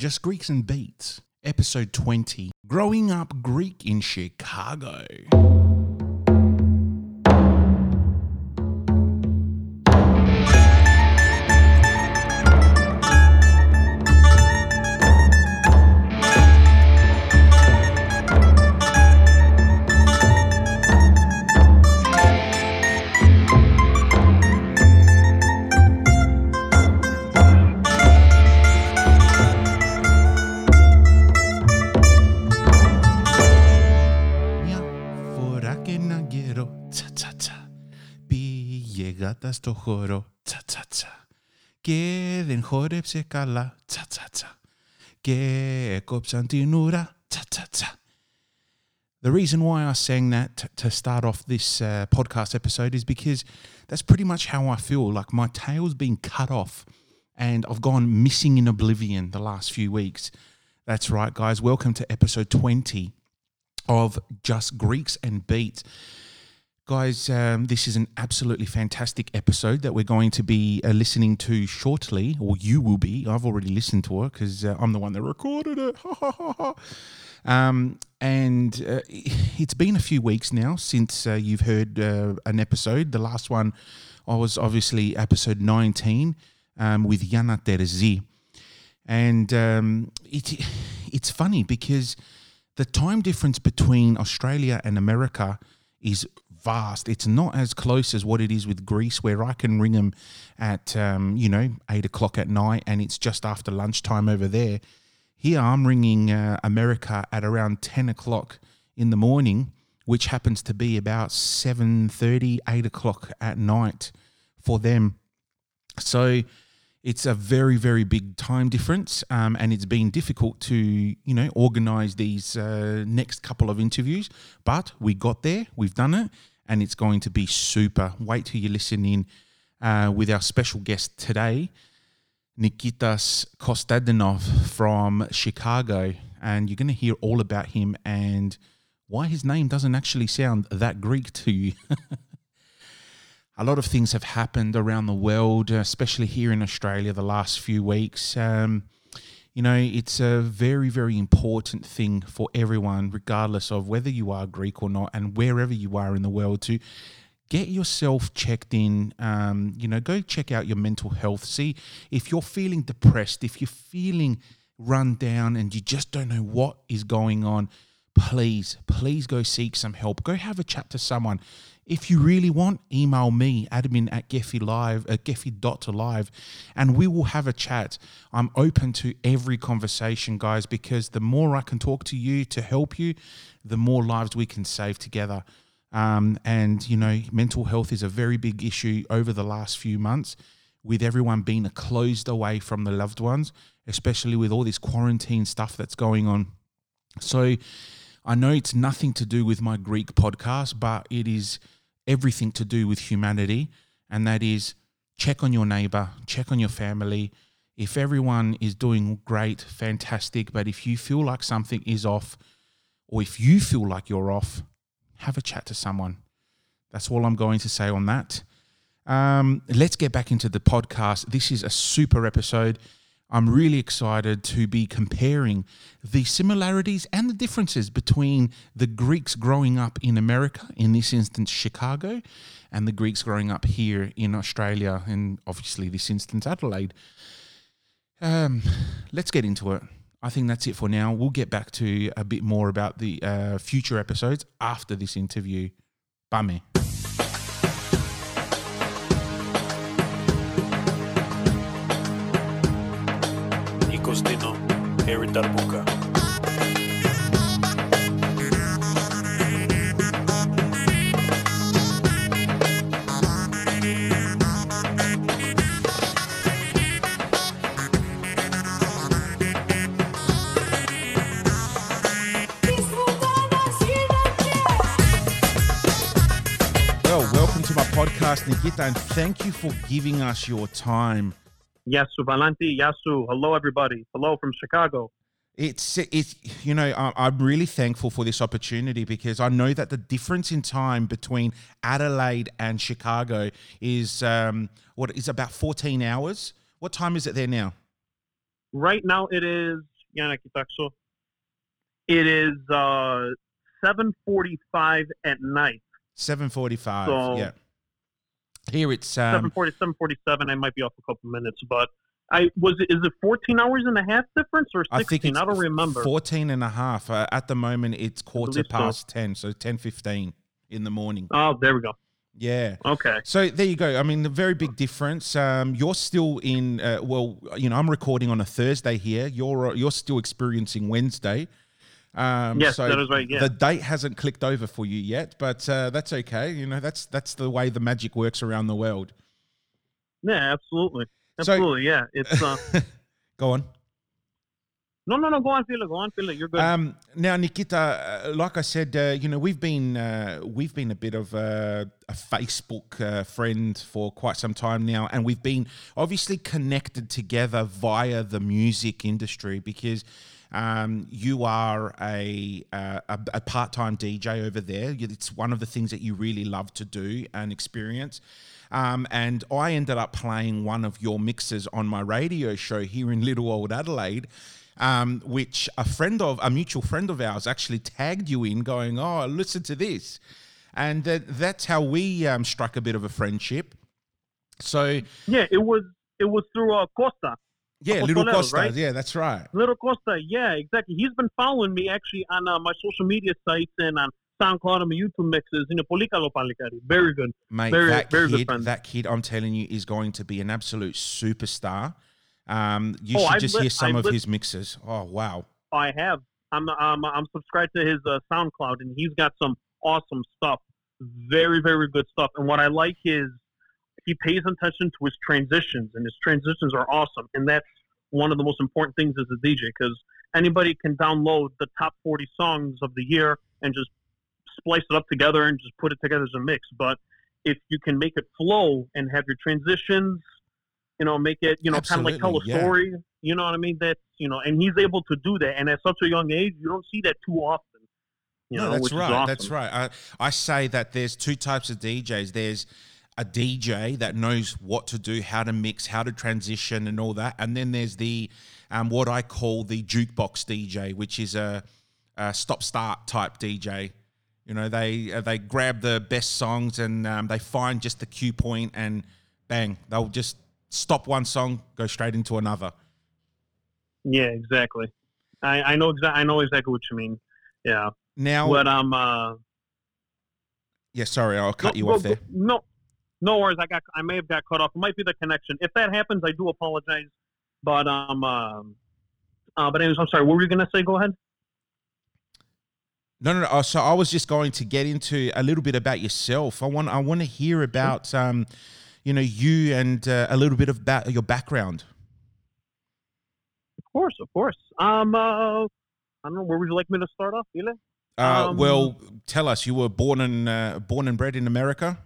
Just Greeks and Beats, episode 20 Growing Up Greek in Chicago. στο χώρο, τσα τσα τσα, και δεν χόρεψε καλά, τσα τσα τσα, και έκοψαν την ουρά, τσα τσα τσα. The reason why I sang that t- to start off this uh, podcast episode is because that's pretty much how I feel. Like my tail's been cut off and I've gone missing in oblivion the last few weeks. That's right, guys. Welcome to episode 20 of Just Greeks and Beats. Guys, um, this is an absolutely fantastic episode that we're going to be uh, listening to shortly, or you will be. I've already listened to it because uh, I'm the one that recorded it. um, and uh, it's been a few weeks now since uh, you've heard uh, an episode. The last one I was obviously episode 19 um, with Yana Terzi. And um, it, it's funny because the time difference between Australia and America is vast. It's not as close as what it is with Greece, where I can ring them at um, you know eight o'clock at night, and it's just after lunchtime over there. Here, I'm ringing uh, America at around ten o'clock in the morning, which happens to be about 7.30, 8 o'clock at night for them. So it's a very very big time difference um, and it's been difficult to you know organize these uh, next couple of interviews but we got there we've done it and it's going to be super wait till you listen in uh, with our special guest today nikitas kostadinov from chicago and you're going to hear all about him and why his name doesn't actually sound that greek to you a lot of things have happened around the world, especially here in Australia, the last few weeks. Um, you know, it's a very, very important thing for everyone, regardless of whether you are Greek or not, and wherever you are in the world, to get yourself checked in. Um, you know, go check out your mental health. See if you're feeling depressed, if you're feeling run down, and you just don't know what is going on. Please, please go seek some help. Go have a chat to someone. If you really want, email me, admin at Geffy Live, at Geffy.live, and we will have a chat. I'm open to every conversation, guys, because the more I can talk to you to help you, the more lives we can save together. Um, and, you know, mental health is a very big issue over the last few months with everyone being closed away from the loved ones, especially with all this quarantine stuff that's going on. So I know it's nothing to do with my Greek podcast, but it is everything to do with humanity. And that is check on your neighbor, check on your family. If everyone is doing great, fantastic. But if you feel like something is off, or if you feel like you're off, have a chat to someone. That's all I'm going to say on that. Um, let's get back into the podcast. This is a super episode. I'm really excited to be comparing the similarities and the differences between the Greeks growing up in America, in this instance, Chicago, and the Greeks growing up here in Australia, and obviously, this instance, Adelaide. Um, let's get into it. I think that's it for now. We'll get back to a bit more about the uh, future episodes after this interview. Bye, Nikos Well, welcome to my podcast, Nikita, and thank you for giving us your time. Yasu Valanti, Yasu. Hello, everybody. Hello from Chicago. It's it's you know I'm really thankful for this opportunity because I know that the difference in time between Adelaide and Chicago is um, what is about 14 hours. What time is it there now? Right now it is It is uh, 7:45 at night. 7:45. So, yeah here it's um, 7:40, 7:47. I might be off a couple minutes, but I was. It, is it 14 hours and a half difference or 16? I think I don't remember. 14 and a half. Uh, at the moment, it's quarter believe so. past 10, so 10:15 in the morning. Oh, there we go. Yeah. Okay. So there you go. I mean, the very big difference. Um, you're still in. Uh, well, you know, I'm recording on a Thursday here. You're you're still experiencing Wednesday. Um, Yes, so that is right, yeah. The date hasn't clicked over for you yet, but uh, that's okay. You know, that's that's the way the magic works around the world. Yeah, absolutely. So- Absolutely. yeah. It's uh, Go on. no, no, no. Go on, Philip. Go on, Philip. You're good. Um, now, Nikita, uh, like I said, uh, you know, we've been uh, we've been a bit of a, a Facebook uh, friend for quite some time now, and we've been obviously connected together via the music industry because. Um, you are a, uh, a a part-time DJ over there. It's one of the things that you really love to do and experience. Um, and I ended up playing one of your mixes on my radio show here in Little Old Adelaide, um, which a friend of a mutual friend of ours actually tagged you in, going, "Oh, listen to this," and that, that's how we um, struck a bit of a friendship. So yeah, it was. It was through uh, Costa. Yeah, Little Costa, right? yeah, that's right. Little Costa, yeah, exactly. He's been following me actually on uh, my social media sites and on SoundCloud and my YouTube mixes. You know, Polikalo Palikari. Very good. Mate, Very- that very good kid, friend. that kid, I'm telling you, is going to be an absolute superstar. Um, you Oh, should I've just hear some I've of his mixes. Oh wow! I have. I'm I'm I'm subscribed to his uh, SoundCloud, and he's got some awesome stuff. Very very good stuff. And what I like is he pays attention to his transitions, and his transitions are awesome. And that's one of the most important things as a DJ because anybody can download the top 40 songs of the year and just splice it up together and just put it together as a mix. But if you can make it flow and have your transitions, you know, make it, you know, kind of like tell a yeah. story. You know what I mean? That's you know, and he's able to do that. And at such a young age, you don't see that too often. You no, know, that's right. Awesome. That's right. I, I say that there's two types of DJs. There's a DJ that knows what to do, how to mix, how to transition, and all that. And then there's the um, what I call the jukebox DJ, which is a, a stop-start type DJ. You know, they uh, they grab the best songs and um, they find just the cue point, and bang, they'll just stop one song, go straight into another. Yeah, exactly. I, I know exactly. I know exactly what you mean. Yeah, Now, but um, uh, yeah, sorry, I'll cut go- you off there. go- no, no worries. I got. I may have got cut off. It might be the connection. If that happens, I do apologize. But um, um uh, but anyways, I'm sorry. What were you gonna say? Go ahead. No, no, no. Oh, So I was just going to get into a little bit about yourself. I want, I want to hear about, um, you know, you and uh, a little bit of ba- your background. Of course, of course. Um, uh, I don't know. Where would you like me to start off, Ile? Uh, Um, well, tell us. You were born and uh, born and bred in America.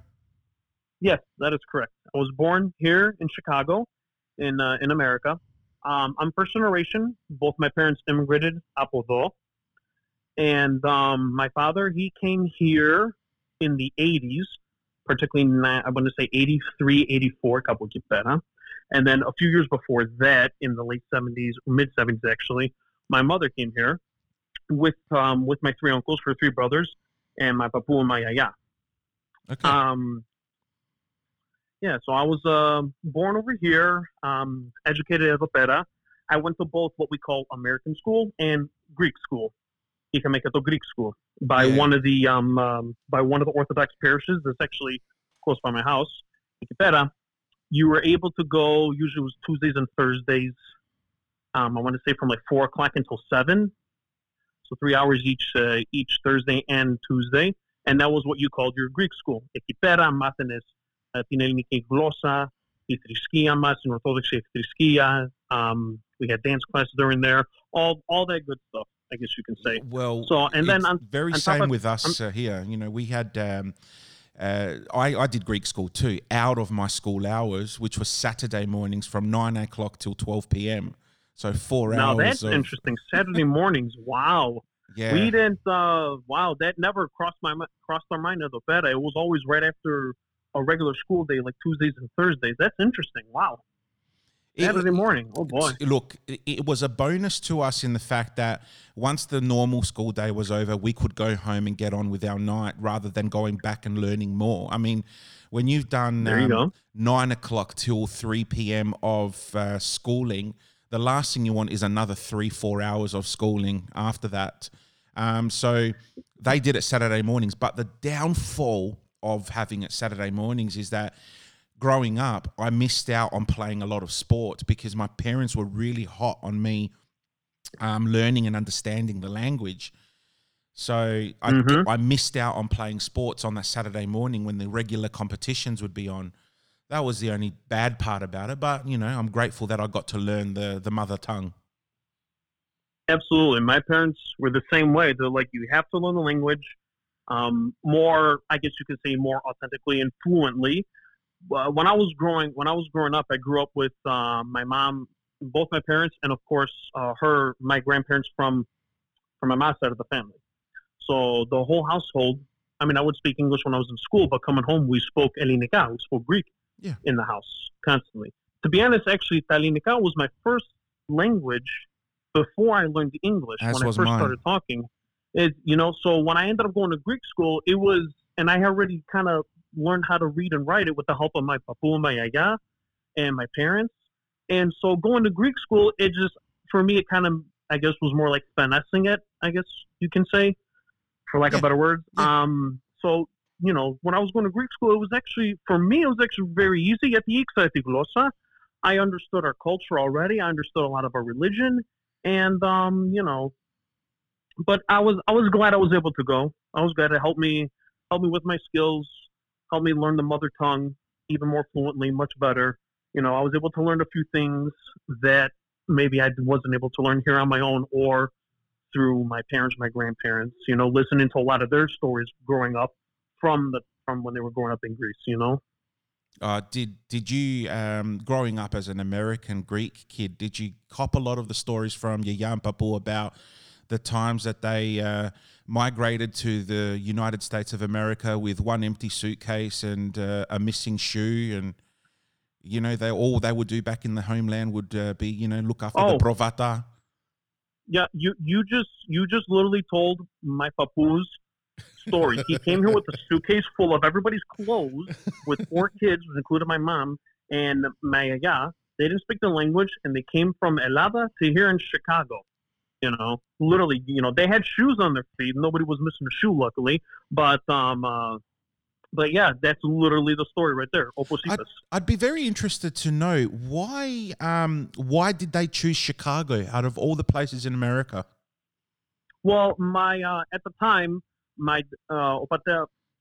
Yes, that is correct. I was born here in Chicago, in uh, in America. Um, I'm first generation. Both my parents immigrated Apodo, and um, my father he came here in the 80s, particularly I want to say 83, 84, Capo better. and then a few years before that, in the late 70s, mid 70s actually, my mother came here with um, with my three uncles, her three brothers, and my papu and my yaya. Okay. Um, yeah, so I was uh, born over here, um, educated at a I went to both what we call American school and Greek school. You can make it to Greek school by yeah. one of the um, um, by one of the Orthodox parishes that's actually close by my house, Ikipera. You were able to go. Usually, it was Tuesdays and Thursdays. Um, I want to say from like four o'clock until seven, so three hours each uh, each Thursday and Tuesday, and that was what you called your Greek school, Ikipera Mathenes την ελληνική γλώσσα, η θρησκεία μας, την ορθόδοξη θρησκεία. Um, we had dance classes during there, all all that good stuff. I guess you can say. well, so, and then it's on- very on top same of- with us uh, here. You know, we had. Um, uh, I, I did Greek school too, out of my school hours, which was Saturday mornings from nine o'clock till twelve p.m. So four Now hours. that's of, interesting. Saturday mornings, wow. Yeah. We didn't. Uh, wow, that never crossed my mi- crossed our mind as a beta. It was always right after a regular school day, like Tuesdays and Thursdays. That's interesting. Wow. It- Saturday morning. Oh boy. Look, it, was a bonus to us in the fact that once the normal school day was over, we could go home and get on with our night rather than going back and learning more. I mean, when you've done you um, nine o'clock till 3 p.m. of uh, schooling, the last thing you want is another three, four hours of schooling after that. Um, so they did it Saturday mornings. But the downfall of having it Saturday mornings is that growing up, I missed out on playing a lot of sport because my parents were really hot on me um, learning and understanding the language. So I, Mhm. I missed out on playing sports on that Saturday morning when the regular competitions would be on. That was the only bad part about it. But you know, I'm grateful that I got to learn the the mother tongue. Absolutely. My parents were the same way. They're like, you have to learn the language um, more, I guess you could say, more authentically and fluently. Uh, when I was growing, when I was growing up, I grew up with uh, my mom, both my parents, and of course, uh, her, my grandparents from from my mom's side of the family. So the whole household. I mean, I would speak English when I was in school, but coming home, we spoke Elinica, we spoke Greek Yeah. in the house constantly. To be honest, actually, Talinica was my first language before I learned English As when I first mine. started talking. It, you know, so when I ended up going to Greek school, it was, and I already kind of learned how to read and write it with the help of my papu and my yaya and my parents. And so going to Greek school, it just, for me, it kind of, I guess, was more like finessing it, I guess you can say, for lack Yeah. of better words. Yeah. Um, so, you know, when I was going to Greek school, it was actually, for me, it was actually very easy. At the Glossa, I understood our culture already. I understood a lot of our religion. And, um, you know, but I was I was glad I was able to go. I was glad it helped me help me with my skills, help me learn the mother tongue even more fluently, much better. You know, I was able to learn a few things that maybe I wasn't able to learn here on my own or through my parents, my grandparents. You know, listening to a lot of their stories growing up from the from when they were growing up in Greece. You know. Uh, did did you um, growing up as an American Greek kid? Did you cop a lot of the stories from your young papu about the times that they uh, migrated to the United States of America with one empty suitcase and uh, a missing shoe, and you know they all they would do back in the homeland would uh, be you know look after the Oh. provata. Yeah, you you just you just literally told my papu's story. he came here with a suitcase full of everybody's clothes with four kids, including my mom and my yaya. They didn't speak the language, and they came from Elada to here in Chicago. You know, literally, you know, they had shoes on their feet. Nobody was missing a shoe, luckily. But um, uh, but yeah, that's literally the story right there. Opositas. I'd be very interested to know why um, why did they choose Chicago out of all the places in America? Well, my uh, at the time, my uh,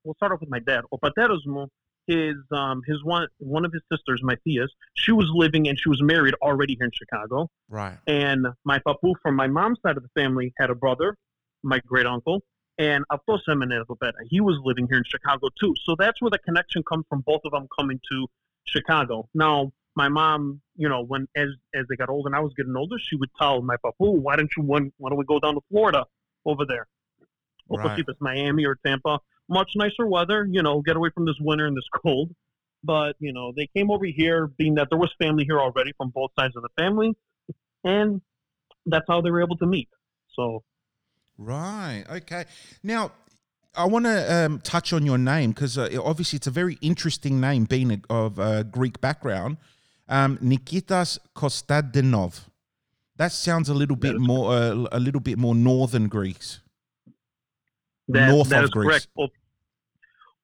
we'll start off with my dad. O paterosmo, his um, his one one of his sisters, my tias, she was living and she was married already here in Chicago. Right. And my papu from my mom's side of the family had a brother, my great uncle, and Avtos Emenezobeta. He was living here in Chicago too. So that's where the connection comes from. Both of them coming to Chicago. Now, my mom, you know, when as as they got older and I was getting older, she would tell my papu, "Why don't you why, why don't we go down to Florida over there, right. Miami or Tampa? Much nicer weather, you know, get away from this winter and this cold." But you know, they came over here, being that there was family here already from both sides of the family, and that's how they were able to meet. So Right. Okay. Now, I want to um, touch on your name because uh, obviously it's a very interesting name, being a, of uh, Greek background. Um, Nikitas Kostadinov. That sounds a little bit more, uh, a little bit more northern Greece. That, North that of is Greece. correct. O,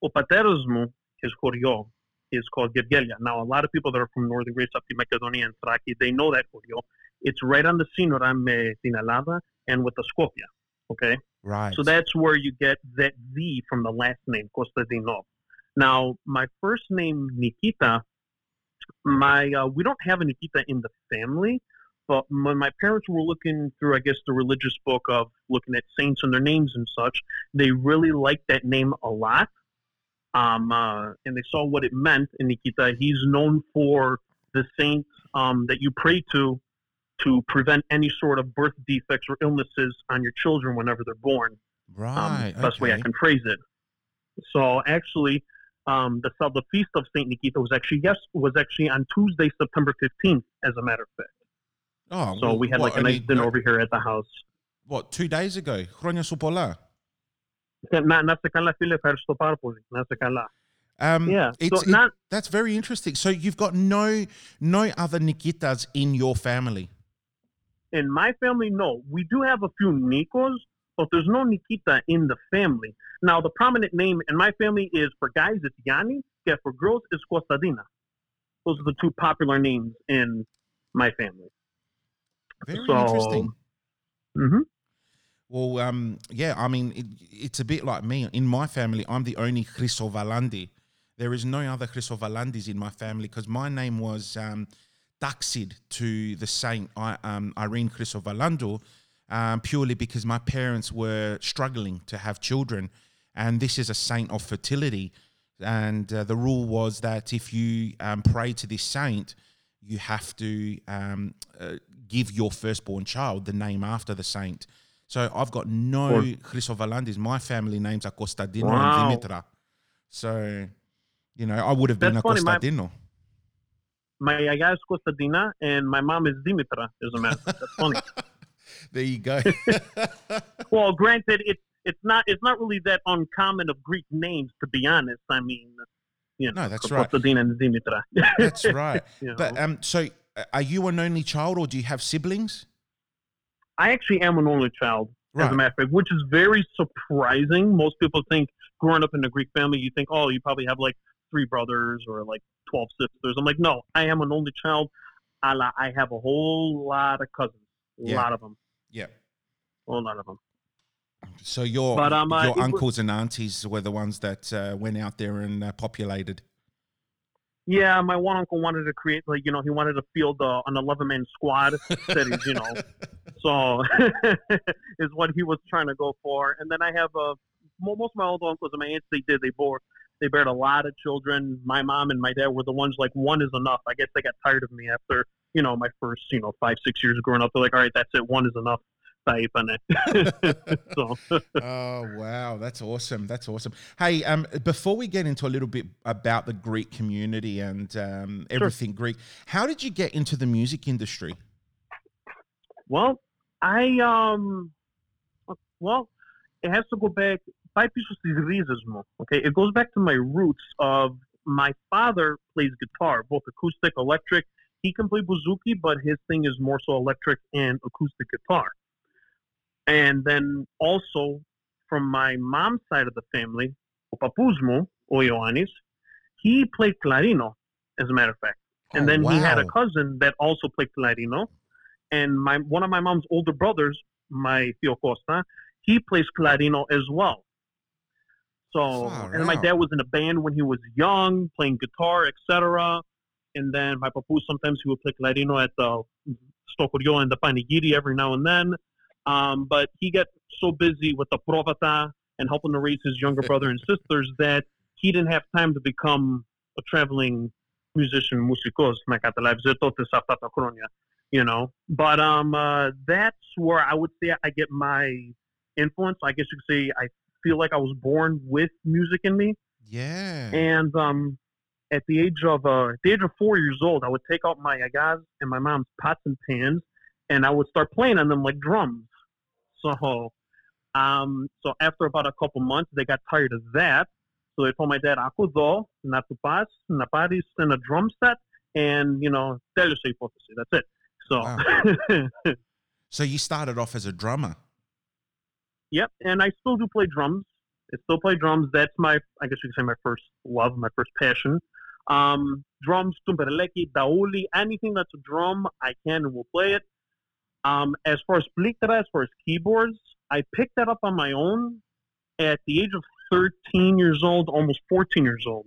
o pateros mu, his choreo, is called Gergelia. Now, a lot of people that are from northern Greece, up to Macedonia and Thrace, they know that choreo. It's right on the Sinoram Sinalava and with the Skopje. Okay. Right. So that's where you get that Z from the last name, Kostadinov. Now, my first name, Nikita, my uh, we don't have a Nikita in the family, but when my parents were looking through, I guess, the religious book of looking at saints and their names and such, they really liked that name a lot. Um, uh, and they saw what it meant in Nikita. He's known for the saint um, that you pray to to prevent any sort of birth defects or illnesses on your children whenever they're born. Um, right. best way I can phrase it. So actually, Um, the the feast of Saint Nikita was actually yes was actually on Tuesday, September fifteenth. As a matter of fact, Oh, so well, we had what, like a nice only- dinner over here at the house. What, two days ago? Χρόνια σου πολλά. Να, να σε καλά, φίλε, ευχαριστώ πάρα πολύ. Να σε καλά. Um, Yeah, it's, so it- not that's very interesting. So you've got no no other Nikitas in your family. in my family, no. We do have a few Nikos, but there's no Nikita in the family. Now, the prominent name in my family is for guys, it's Yanni, and for girls, it's Costadina. Those are the two popular names in my family. Very So- interesting. hmm Well, um, yeah, I mean, it, it's a bit like me. In my family, I'm the only Chrysovalandi. There is no other Chrysovalandis in my family because my name was um, taxid to the saint I, um, Irene Chrysovalando um, purely because my parents were struggling to have children. And this is a saint of fertility. And uh, the rule was that if you um, pray to this saint, you have to um, uh, give your firstborn child the name after the saint. So I've got no Chrysovalandis. My family names are Costadino Wow. and Dimitra. So, you know, I would have been a funny, my- Costadino. My guy is Costadina, and my mom is Dimitra, as a matter of fact. That's funny. there you go. well, granted, it's it's not it's not really that uncommon of Greek names, to be honest. I mean, you know, No, that's right. Costadina and Dimitra. That's right. You know. But um, so are you an only child or do you have siblings? I actually am an only child, as a matter of fact, which is very surprising. Most people think growing up in a Greek family, you think, oh, you probably have like three brothers or like 12 sisters. I'm like, no, I am an only child. I have a whole lot of cousins, a Yeah. lot of them, Yeah. a whole lot of them. So your But, um, uh, your uncles and aunties were the ones that uh, went out there and uh, populated. Yeah, my one uncle wanted to create, like, you know, he wanted to field uh, an 11 man squad. You know, so is what he was trying to go for. And then I have uh, mo- most of my older uncles and my aunts. They did. They bore. They bared a lot of children. My mom and my dad were the ones like one is enough. I guess they got tired of me after you know my first you know five six years of growing up. They're like, all right, that's it. One is enough. so. oh wow, that's awesome! That's awesome. Hey, um, before we get into a little bit about the Greek community and um, everything sure. Greek, how did you get into the music industry? Well, I um, well, it has to go back. Five pieces is more. Okay, it goes back to my roots of my father plays guitar, both acoustic, electric. He can play bouzouki, but his thing is more so electric and acoustic guitar. And then also from my mom's side of the family, Papuzmo Oioannis, he played clarino, as a matter of fact. Oh, and oh, then wow. he had a cousin that also played clarino. And my one of my mom's older brothers, my Theo Costa, he plays clarino as well. So, and my dad was in a band when he was young, playing guitar, etc. And then my papu sometimes he would play clarino at the Stocorio and the Panigiri every now and then. Um, but he got so busy with the provata and helping to raise his younger brother and sisters that he didn't have time to become a traveling musician, musicos, you know. But um, uh, that's where I would say I get my influence. I guess you could say I feel like I was born with music in me. Yeah. And um, at the age of uh, the age of four years old, I would take out my agas and my mom's pots and pans, and I would start playing on them like drums. So, um, so after about a couple months, they got tired of that. So they told my dad, "Akudo, natupas, naparis, and a drum set, and you know, delishei potosi. That's it." So, wow. so you started off as a drummer. Yep, and I still do play drums. I still play drums. That's my, I guess you could say, my first love, my first passion. Um, drums, tumpereleki, dauli, anything that's a drum, I can and will play it. Um, as far as plictera, as far as keyboards, I picked that up on my own at the age of 13 years old, almost 14 years old.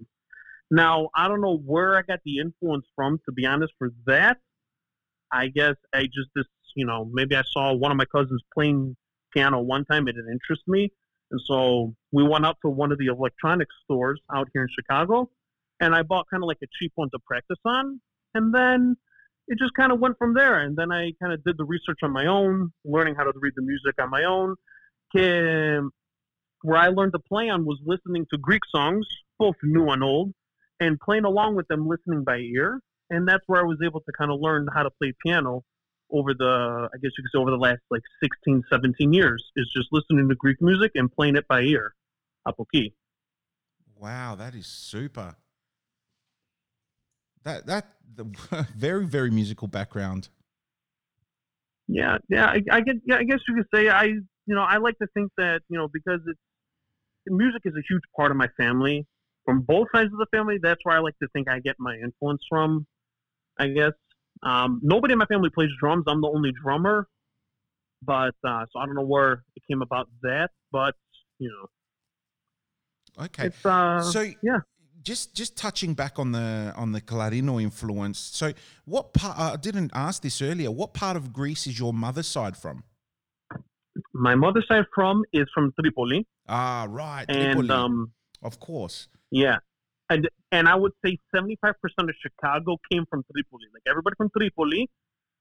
Now, I don't know where I got the influence from, to be honest, for that. I guess I just, this, you know, maybe I saw one of my cousins playing piano one time. It didn't interest me. And so we went out to one of the electronic stores out here in Chicago, and I bought kind of like a cheap one to practice on. And then it just kind of went from there. And then I kind of did the research on my own, learning how to read the music on my own. Where I learned to play on was listening to Greek songs, both new and old, and playing along with them, listening by ear. And that's where I was able to kind of learn how to play piano over the, I guess you could say, over the last like 16, 17 years, is just listening to Greek music and playing it by ear. Apoki. Wow, that is super. That that the very very musical background. Yeah, yeah, I, I get. Yeah, I guess you could say I. You know, I like to think that you know because it's music is a huge part of my family from both sides of the family. That's where I like to think I get my influence from. I guess um, nobody in my family plays drums. I'm the only drummer, but uh, so I don't know where it came about that. But you know, Okay. it's uh, so yeah. Just just touching back on the on the Clarino influence. So what part? I didn't ask this earlier. What part of Greece is your mother's side from? my mother's side from is from Tripoli, Ah, right. and Tripoli. um, of course. Yeah, and and I would say seventy five percent of Chicago came from Tripoli. Like everybody from Tripoli,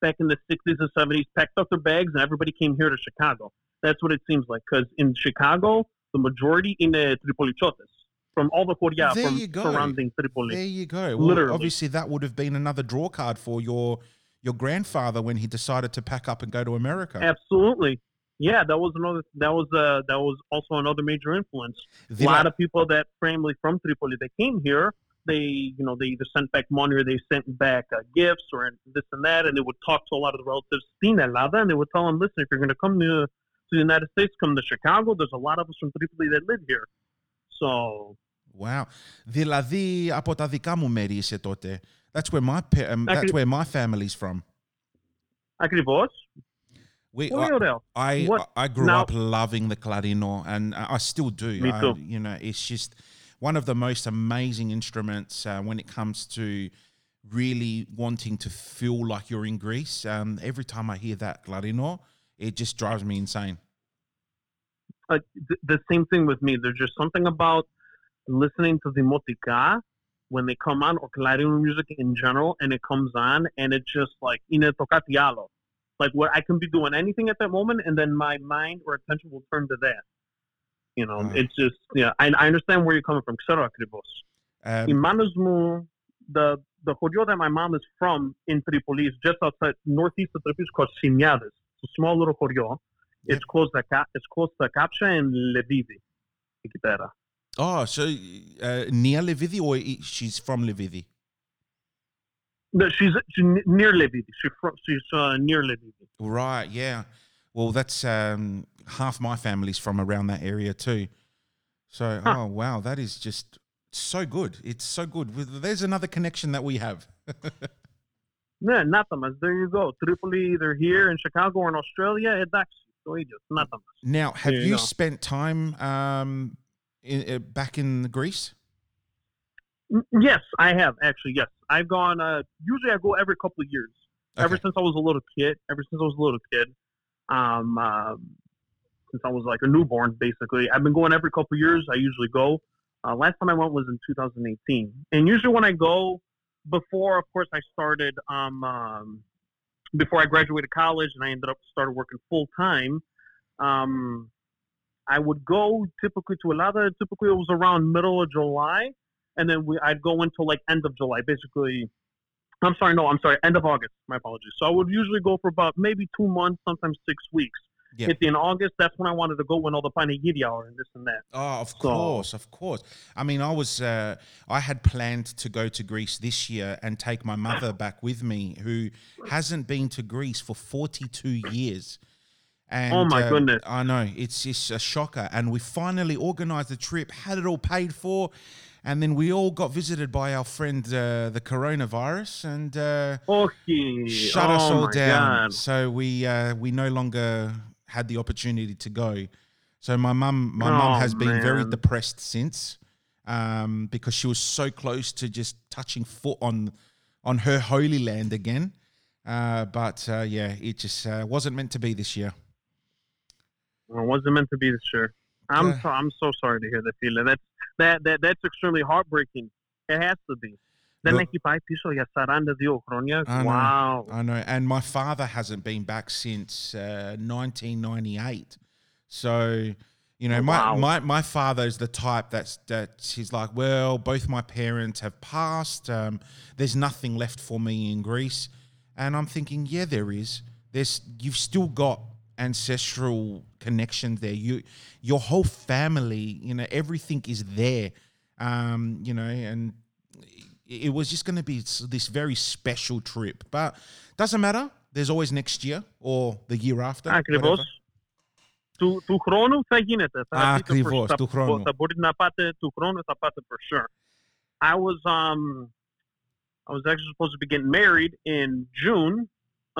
back in the sixties and seventies, packed up their bags and everybody came here to Chicago. That's what it seems like. Because in Chicago, the majority in the Tripolichotes from all the There from you go. surrounding Tripoli. There you go. Well, Literally. obviously that would have been another draw card for your your grandfather when he decided to pack up and go to America. Absolutely. Yeah, that was another. That was uh, that was also another major influence. a lot of people that family from Tripoli they came here. They you know they either sent back money or they sent back uh, gifts or this and that, and they would talk to a lot of the relatives in Elada, and they would tell them, listen, if you're going to come to to the United States, come to Chicago. There's a lot of us from Tripoli that live here. So Wow. Δηλαδή από τα δικά μου μέρη είσαι τότε. That's where my pa- um, that's Actually- where my family's from. ακριβώς. We Πολύ I, ωραίο. I What- I grew now- up loving the clarino and I still do. Me I- too. you know, it's just one of the most amazing instruments uh, when it comes to really wanting to feel like you're in Greece. Um, every time I hear that clarino, it just drives me insane. Uh, like th- the same thing with me. There's just something about listening to the Motika when they come on or Clarino music in general and it comes on and it's just like in a. Like where I can be doing anything at that moment and then my mind or attention will turn to that. You know, mm. it's just yeah, I, I understand where you're coming from. Ξέρω. Um, in the the Hodio that my mom is from in Tripolis, just outside northeast of Tripolis called Simiades. It's a small little Hodio. It's close to it's close to capture and Levidi, Gitera. Oh, so uh, near Levidi, or she's from Levidi? No, she's, she's near Levidi. She's from, she's uh, near Levidi. Right. Yeah. Well, that's um, half my family's from around that area too. So, huh. oh wow, that is just so good. It's so good. There's another connection that we have. yeah, nothing. There you go. Tripoli, either here in Chicago or in Australia. It's actually now, have you, know. spent time um, in, uh, back in Greece? Yes, I have actually. Yes, I've gone. Uh, usually, I go every couple of years. Okay. Ever since I was a little kid. Ever since I was a little kid. Um, uh, since I was like a newborn, basically. I've been going every couple of years. I usually go. Uh, last time I went was in 2018, and usually when I go, before of course I started um, um before I graduated college, and I ended up started working full time. Um, I would go typically to Alada. Typically, it was around middle of July, and then we I'd go until like end of July, basically. I'm sorry, no, I'm sorry, end of August. My apologies. So I would usually go for about maybe two months, sometimes six weeks. If in August, that's when I wanted to go when all the panigiri are and this and that. Oh, of So- course, of course. I mean, I was, uh, I had planned to go to Greece this year and take my mother back with me, who hasn't been to Greece for 42 years. And, Oh, my uh, goodness. I know it's just a shocker, and we finally organised the trip, had it all paid for, and then we all got visited by our friend uh, the coronavirus, and uh, Okay. shut us oh all down. God. So we uh, we no longer had the opportunity to go. So my mum my mum Oh, has been very depressed since, um, because she was so close to just touching foot on on her holy land again. Uh, but uh, yeah, it just uh, wasn't meant to be this year. Well, it wasn't meant to be this year. I'm so, I'm so sorry to hear that feeling. That's that, that that's extremely heartbreaking. It has to be. Δεν Look- έχει πάει πίσω για 42 χρόνια. I know. Wow. I know, and my father hasn't been back since uh, 1998. So, You know, Oh, my, wow. my my father's the type that's that he's like, well, both my parents have passed. Um, there's nothing left for me in Greece, and I'm thinking, yeah, there is. There's you've still got ancestral connections there. You, your whole family, you know, everything is there. Um, you know, and it it was just going to be s- this very special trip, but doesn't matter. There's always next year or the year after. Ακριβώς. whatever. Του, του χρόνου θα γίνεται. Θα Α, δείτε ακριβώς, θα, του χρόνου. Θα μπορείτε να πάτε του χρόνου, θα πάτε for sure. I was um I was actually supposed to be getting married in June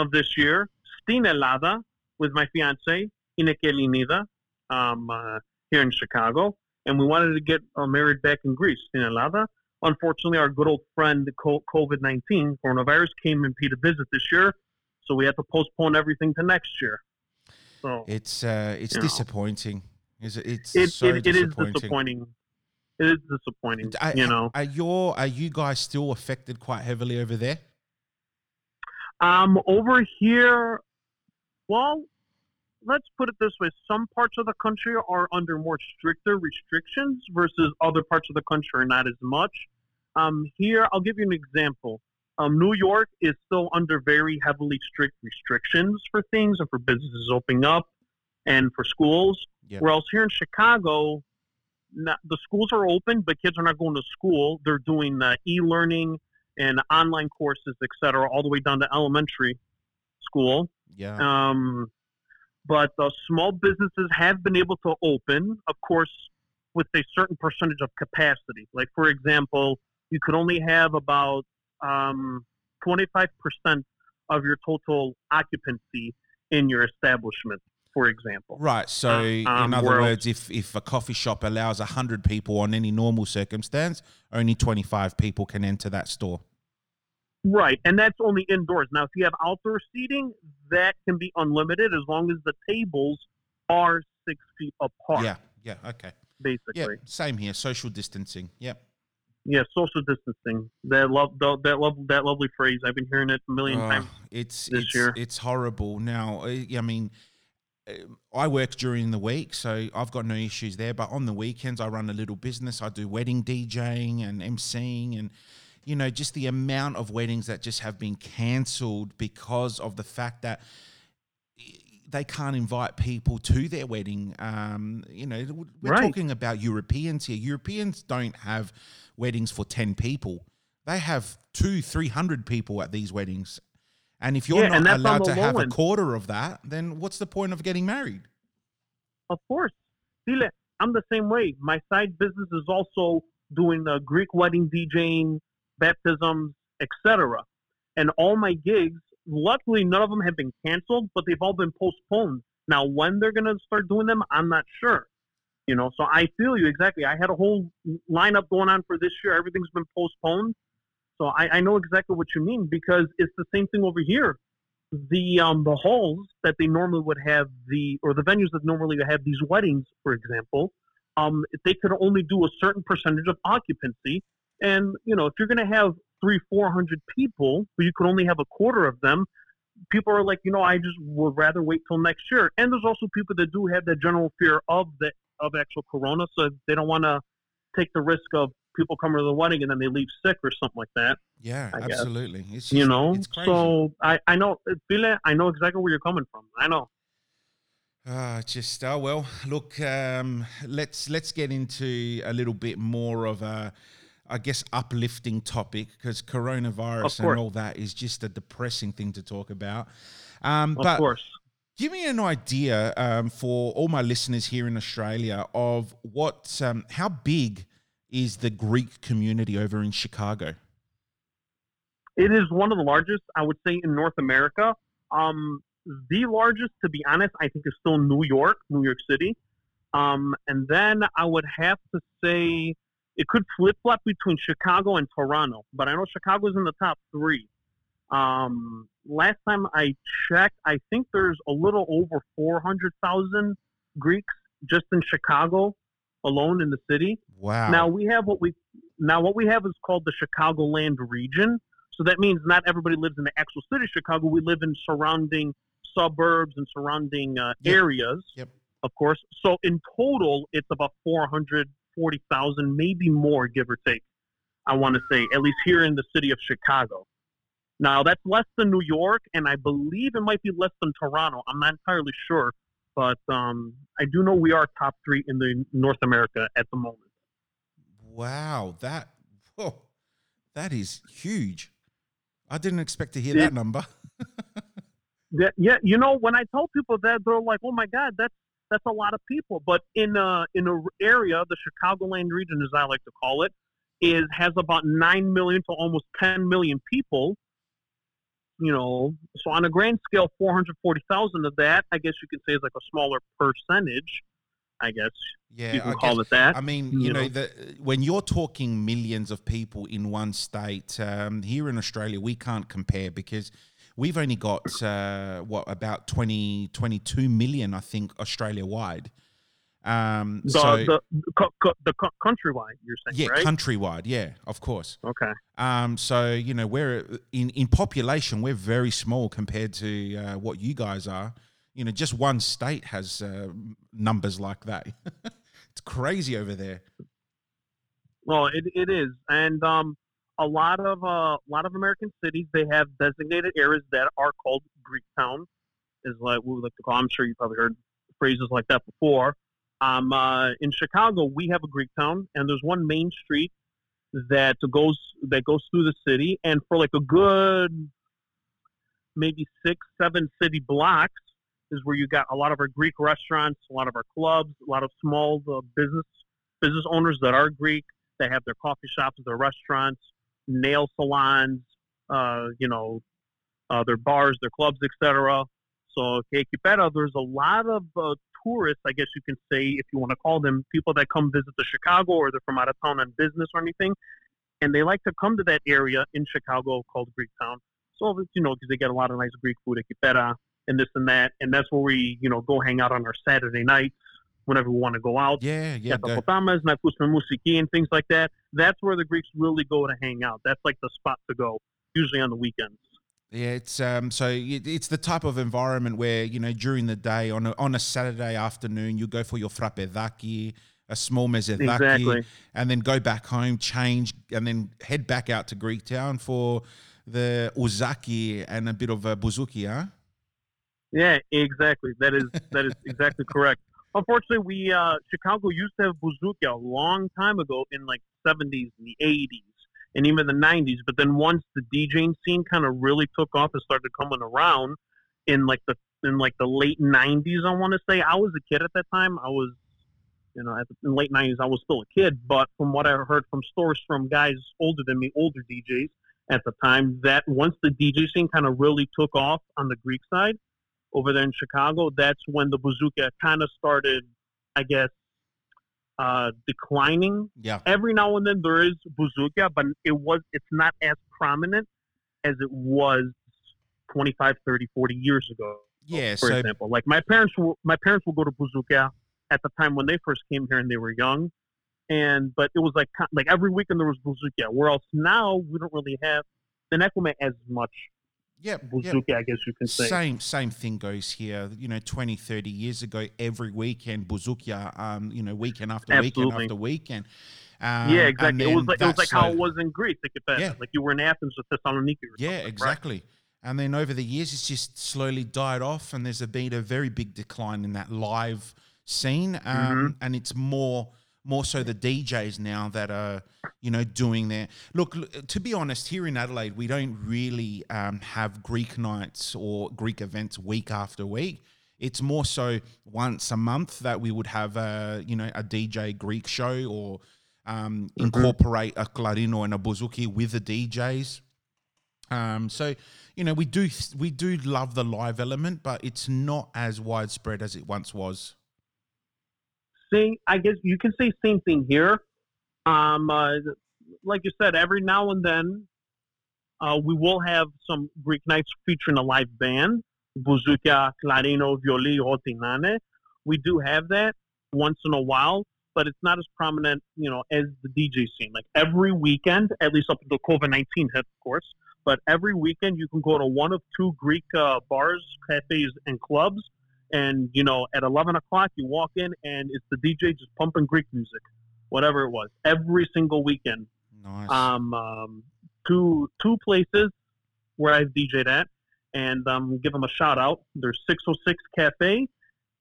of this year στην Ελλάδα with my fiance. Είναι και Ελληνίδα um, uh, here in Chicago. And we wanted to get uh, married back in Greece, in Ελλάδα. Unfortunately, our good old friend, co- COVID-19, coronavirus, came and paid a visit this year. So we had to postpone everything to next year. So It's uh, it's disappointing. Is it? It's it, so it, it is disappointing. disappointing. It is disappointing. Are, you know, are your are you guys still affected quite heavily over there? um, over here, well, let's put it this way: some parts of the country are under more stricter restrictions versus other parts of the country are not as much. Um, here, I'll give you an example. Um, New York is still under very heavily strict restrictions for things and for businesses opening up and for schools. Yeah. Whereas here in Chicago, not, the schools are open, but kids are not going to school. They're doing uh, e-learning and online courses, et cetera, all the way down to elementary school. Yeah. Um, but uh, small businesses have been able to open, of course, with a certain percentage of capacity. Like, for example, you could only have about um, 25% of your total occupancy in your establishment, for example. Right. So, Uh, in um, other where words, if if a coffee shop allows hundred people on any normal circumstance, only twenty five people can enter that store. Right, and that's only indoors. Now, if you have outdoor seating, that can be unlimited as long as the tables are six feet apart, Yeah. Yeah. Okay. Basically. Yeah. Same here. Social distancing. Yep. Yeah, social distancing. That love that, love that lovely phrase. I've been hearing it a million Oh, times. it's this it's year. it's horrible. Now, uh, I mean, uh, I work during the week, so I've got no issues there. But on the weekends, I run a little business. I do wedding DJing and emceeing, and you know, just the amount of weddings that just have been cancelled because of the fact that they can't invite people to their wedding. Um, you know, we're Right. talking about Europeans here. Europeans don't have weddings for 10 people. They have two, 300 people at these weddings. And if you're Yeah, not allowed to have a quarter of that, then what's the point of getting married? Of course. Dile, I'm the same way. My side business is also doing uh, Greek wedding DJing, baptisms, etc. And all my gigs, luckily, none of them have been canceled, but they've all been postponed. Now, when they're going to start doing them, I'm not sure. You know, so I feel you exactly. I had a whole lineup going on for this year. Everything's been postponed. So I, I know exactly what you mean because it's the same thing over here the um the halls that they normally would have the or the venues that normally would have these weddings, for example, um they could only do a certain percentage of occupancy. And you know, if you're going to have three, four hundred people, but you could only have a quarter of them, people are like, you know, I just would rather wait till next year. And there's also people that do have that general fear of the of actual corona, so they don't want to take the risk of people coming to the wedding and then they leave sick or something like that. Yeah, I absolutely. It's You know, so I I know, File, I know exactly where you're coming from. I know. Ah, just oh well. Look, um, let's let's get into a little bit more of a, I guess, uplifting topic because coronavirus and all that is just a depressing thing to talk about. Um, Of but course. give me an idea um, for all my listeners here in Australia of what, um, how big is the Greek community over in Chicago? It is one of the largest, I would say, in North America. Um, the largest, to be honest, I think is still New York, New York City. Um, and then I would have to say it could flip flop between Chicago and Toronto, but I know Chicago's in the top three. Um, last time I checked, I think there's a little over 400,000 Greeks just in Chicago alone in the city. Wow. Now we have what we now what we have is called the Chicagoland region. So that means not everybody lives in the actual city of Chicago. We live in surrounding suburbs and surrounding uh, Yep. areas. Yep. of course. So in total, it's about 440,000, maybe more, give or take. I want to say, at least here in the city of Chicago. Now, that's less than New York, and I believe it might be less than Toronto. I'm not entirely sure, but um, I do know we are top three in the North America at the moment. Wow, that whoa, that is huge. I didn't expect to hear Yeah. that number. Yeah, yeah, you know, when I tell people that, they're like, "Oh my God, that's that's a lot of people." But in a in a area, the Chicagoland region, as I like to call it, is has about nine million to almost ten million people. You know, so on a grand scale, four hundred forty thousand of that, I guess you could say, is like a smaller percentage. I guess Yeah, you can I call guess- it that. I mean, you you know, know. the, when you're talking millions of people in one state, um, here in Australia, we can't compare because we've only got, uh, what, about 20, 22 million, I think, Australia wide. Um, the so, the co- co- the co- countrywide, you're saying, yeah, right? countrywide, yeah, of course. okay. Um, so, you know, we're in, in population, we're very small compared to uh, what you guys are. You know, just one state has uh, numbers like that. it's crazy over there. Well, it, it is, and um, a lot of uh, a lot of American cities they have designated areas that are called Greek town, is like we like to call. I'm sure you've probably heard phrases like that before. Um, uh, in Chicago, we have a Greek town, and there's one main street that goes that goes through the city, and for like a good maybe six, seven city blocks is where you got a lot of our Greek restaurants, a lot of our clubs, a lot of small uh, business business owners that are Greek. They have their coffee shops, their restaurants, nail salons, uh, you know, uh, their bars, their clubs, etc. So, Quipera, there's a lot of uh, tourists, I guess you can say, if you want to call them, people that come visit the Chicago or they're from out of town on business or anything, and they like to come to that area in Chicago called Greek Town. So, it's, you know, because they get a lot of nice Greek food at Quipera and this and that, and that's where we, you know, go hang out on our Saturday nights whenever we want to go out. Yeah, yeah. Go. Potamas, Nakusma Musiki, and things like that. That's where the Greeks really go to hang out. That's like the spot to go, usually on the weekends. Yeah, it's um so it's the type of environment where you know during the day on a, on a Saturday afternoon you go for your frappedaki, a small mezedaki, Exactly. and then go back home, change, and then head back out to Greek town for the uzaki and a bit of a bouzouki, huh? Yeah, exactly. That is that is exactly correct. Unfortunately, we uh, Chicago used to have bouzouki a long time ago in like 70s and the 80s and even the 90s. But then once the DJing scene kind of really took off and started coming around in like the in like the late 90s, I want to say I was a kid at that time. I was, you know, the in late 90s, I was still a kid. But from what I heard from stories from guys older than me, older DJs at the time, that once the DJ scene kind of really took off on the Greek side over there in Chicago, that's when the bouzoukia kind of started, I guess, uh, declining. Yeah. Every now and then there is bouzoukia, but it was it's not as prominent as it was 25, 30, 40 years ago. Yeah, For so example, like my parents, will, my parents will go to bouzoukia at the time when they first came here and they were young, and but it was like like every weekend there was bouzoukia. Whereas now we don't really have the Nekome as much yeah, yeah. bouzoukia, I guess you can say. Same same thing goes here. You know, 20, 30 years ago, every weekend, Buzukia, um, you know, weekend after weekend after weekend. Um, yeah, exactly. It was like it was like how it was in Greece. Like, if that, Yeah. like you were in Athens with Thessaloniki. Or Yeah, something, right? exactly. And then over the years, it's just slowly died off, and there's been a very big decline in that live scene. Um, Mm-hmm. And it's more more so the DJs now that are, you know, doing their look. To be honest, here in Adelaide, we don't really um, have Greek nights or Greek events week after week. It's more so once a month that we would have a, you know, a DJ Greek show or um, Mm-hmm. incorporate a clarino and a bouzouki with the DJs. Um, so, you know, we do we do love the live element, but it's not as widespread as it once was. Same, I guess you can say same thing here. Um, uh, like you said, every now and then, uh, we will have some Greek nights featuring a live band, Buzuka, Clarino, Violi, Rotinane. We do have that once in a while, but it's not as prominent, you know, as the DJ scene. Like every weekend, at least up until COVID nineteen hit, of course. But every weekend, you can go to one of two Greek uh, bars, cafes, and clubs, and you know at 11 o'clock you walk in and it's the DJ just pumping Greek music, whatever it was, every single weekend. Nice. Um, um, two two places where I've DJed at, and um, give them a shout out. There's 606 Cafe,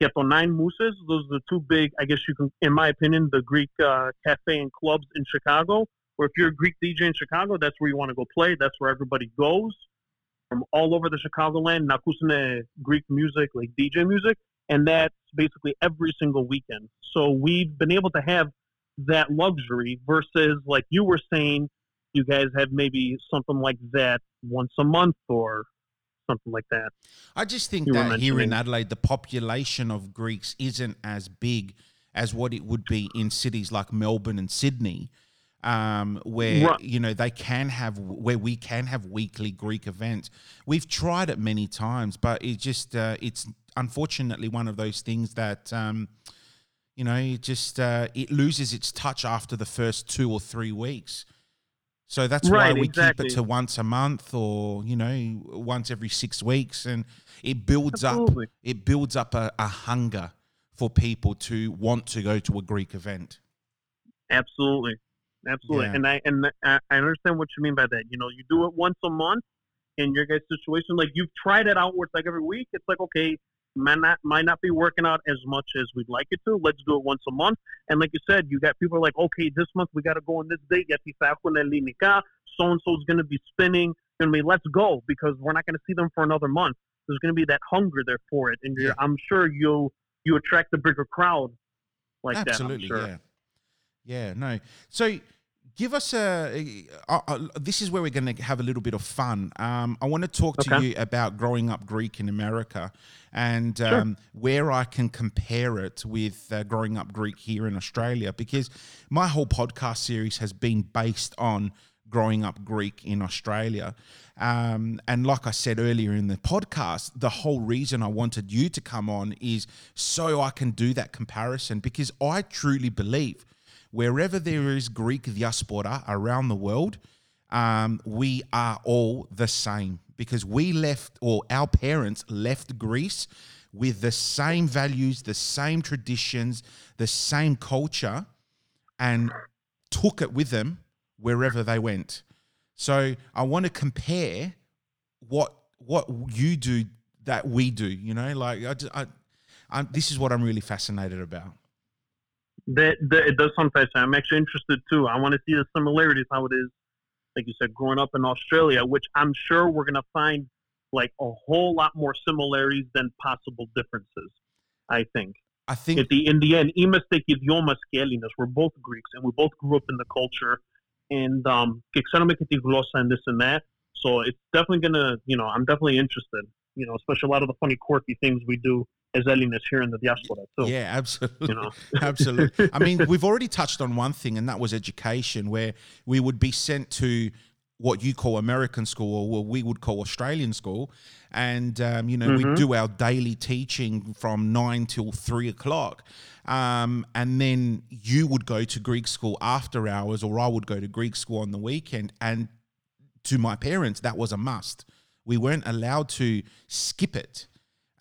Keto Nine Mooses. Those are the two big, I guess you can, in my opinion, the Greek uh, cafe and clubs in Chicago. Or if you're a Greek DJ in Chicago, that's where you want to go play. That's where everybody goes from all over the Chicagoland. Nakusane Greek music, like DJ music, and that's basically every single weekend. So we've been able to have that luxury versus like you were saying, you guys have maybe something like that once a month or something like that. I just think you that here in. Adelaide, the population of Greeks isn't as big as what it would be in cities like Melbourne and Sydney, um, where Right. you know they can have where we can have weekly Greek events. We've tried it many times, but it just uh, it's unfortunately one of those things that. Um, you know, it just uh, it loses its touch after the first two or three weeks. So that's why we exactly. keep it to once a month or you know once every six weeks, and it builds Absolutely. up it builds up a, a hunger for people to want to go to a Greek event. Absolutely, absolutely. Yeah. And I and I understand what you mean by that. You know, you do it once a month in your guys' situation. Like you've tried it out where it's like every week. It's like okay, might not might not be working out as much as we'd like it to. Let's do it once a month. And like you said, you got people like okay, this month we got to go on this date. Get So and so is going to be spinning. I mean, let's go because we're not going to see them for another month. There's going to be that hunger there for it, and Yeah. I'm sure you you attract a bigger crowd like Absolutely, that. I'm sure. yeah, yeah. No, so give us a. Uh, uh, this is where we're going to have a little bit of fun. Um, I want to talk to you about growing up Greek in America and Sure. um, where I can compare it with uh, growing up Greek here in Australia, because my whole podcast series has been based on growing up Greek in Australia. Um, and like I said earlier in the podcast, the whole reason I wanted you to come on is so I can do that comparison because I truly believe wherever there is Greek diaspora around the world, um, we are all the same because we left, or our parents left Greece with the same values, the same traditions, the same culture, and took it with them wherever they went. So I want to compare what what you do that we do. You know, like I, I, I this is what I'm really fascinated about that, that it does sound fascinating. I'm actually interested too. I want to see the similarities how it is, like you said, growing up in Australia, which I'm sure we're going to find like a whole lot more similarities than possible differences. I think. I think at the in the end. We're both Greeks and we both grew up in the culture, and um, glossa and this and that. So it's definitely gonna, you know, I'm definitely interested. You know, especially a lot of the funny quirky things we do as alien here in the diaspora too. Yeah, absolutely. You know? absolutely. I mean, we've already touched on one thing, and that was education, where we would be sent to what you call American school or what we would call Australian school. And, um, you know, mm-hmm. we do our daily teaching from nine till three o'clock. Um, and then you would go to Greek school after hours, or I would go to Greek school on the weekend. And to my parents, that was a must. We weren't allowed to skip it.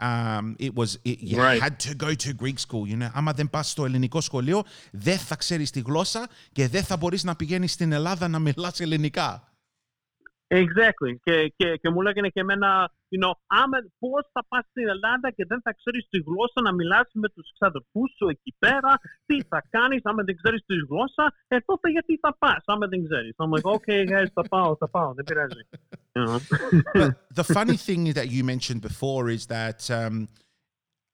Um, it was it, you Right. had to go to Greek school. You know, άμα δεν πας στο ελληνικό σχολείο, δεν θα ξέρεις τη γλώσσα και δεν θα μπορείς να πηγαίνεις στην Ελλάδα να μιλάς ελληνικά. Exactly. Και, και, και μου λέγανε και εμένα, you know, άμα πώς θα πας στην Ελλάδα και δεν θα ξέρεις τη γλώσσα να μιλάς με τους ξαδερφούς σου εκεί πέρα, τι θα κάνεις άμα δεν ξέρεις τη γλώσσα, ε, τότε γιατί θα πας άμα δεν ξέρεις. I'm like, okay guys, θα πάω, θα πάω, δεν πειράζει. You know? But the funny thing that you mentioned before is that um,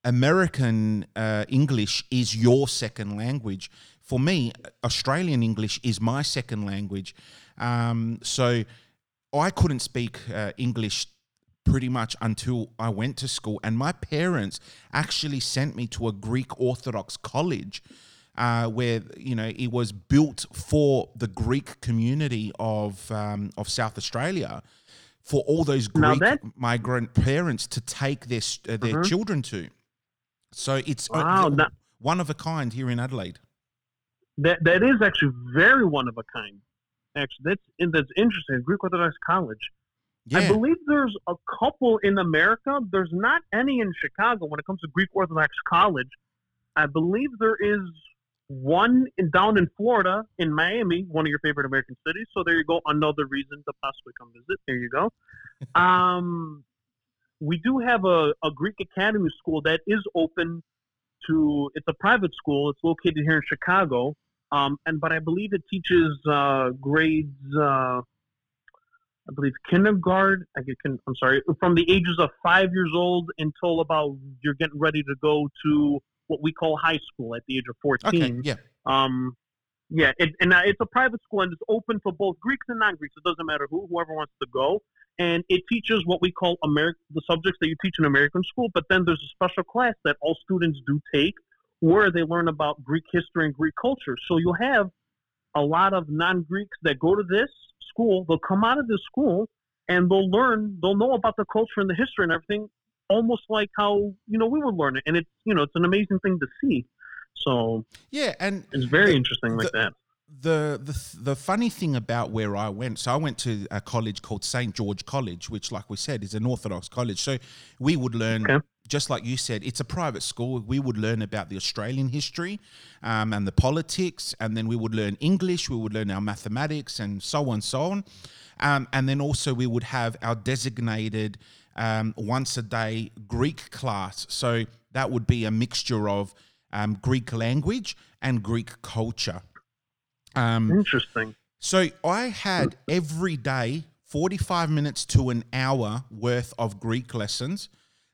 American uh, English is your second language. For me, Australian English is my second language. Um, so I couldn't speak uh, English pretty much until I went to school. And my parents actually sent me to a Greek Orthodox college. Uh, where you know it was built for the Greek community of um, of South Australia, for all those Greek migrant parents to take their uh, their Mhm. children to. So it's Wow, one of a kind here in Adelaide. That, that is actually very one of a kind. Actually, that's, and that's interesting. Greek Orthodox College. I believe there's a couple in America. There's not any in Chicago when it comes to Greek Orthodox College. I believe there is one in, down in Florida, in Miami, one of your favorite American cities. So there you go, another reason to possibly come visit. There you go. um, we do have a, a Greek Academy school that is open to. It's a private school. It's located here in Chicago. Um, and but I believe it teaches uh, grades. Uh, I believe kindergarten. I get, kin- I'm sorry, from the ages of five years old until about you're getting ready to go to what we call high school at the age of 14. Okay. Yeah. Um, yeah, it, and uh, it's a private school and it's open for both Greeks and non-Greeks. It doesn't matter who, whoever wants to go. And it teaches what we call American the subjects that you teach in American school. But then there's a special class that all students do take, where they learn about Greek history and Greek culture. So you'll have a lot of non-Greeks that go to this school. They'll come out of this school and they'll learn. They'll know about the culture and the history and everything, almost like how you know we would learn it. And it's you know it's an amazing thing to see. So Yeah. And it's very The- interesting like the- that. the the the funny thing about where I went, so I went to a college called St George College, which, like we said, is an Orthodox college. So we would learn, Okay. Just like you said, it's a private school. We would learn about the Australian history um, and the politics, and then we would learn English. We would learn our mathematics, and so on, so on. Um, and then also we would have our designated um, once a day Greek class. So that would be a mixture of um, Greek language and Greek culture. Um, Interesting. so I had every day 45 minutes to an hour worth of Greek lessons.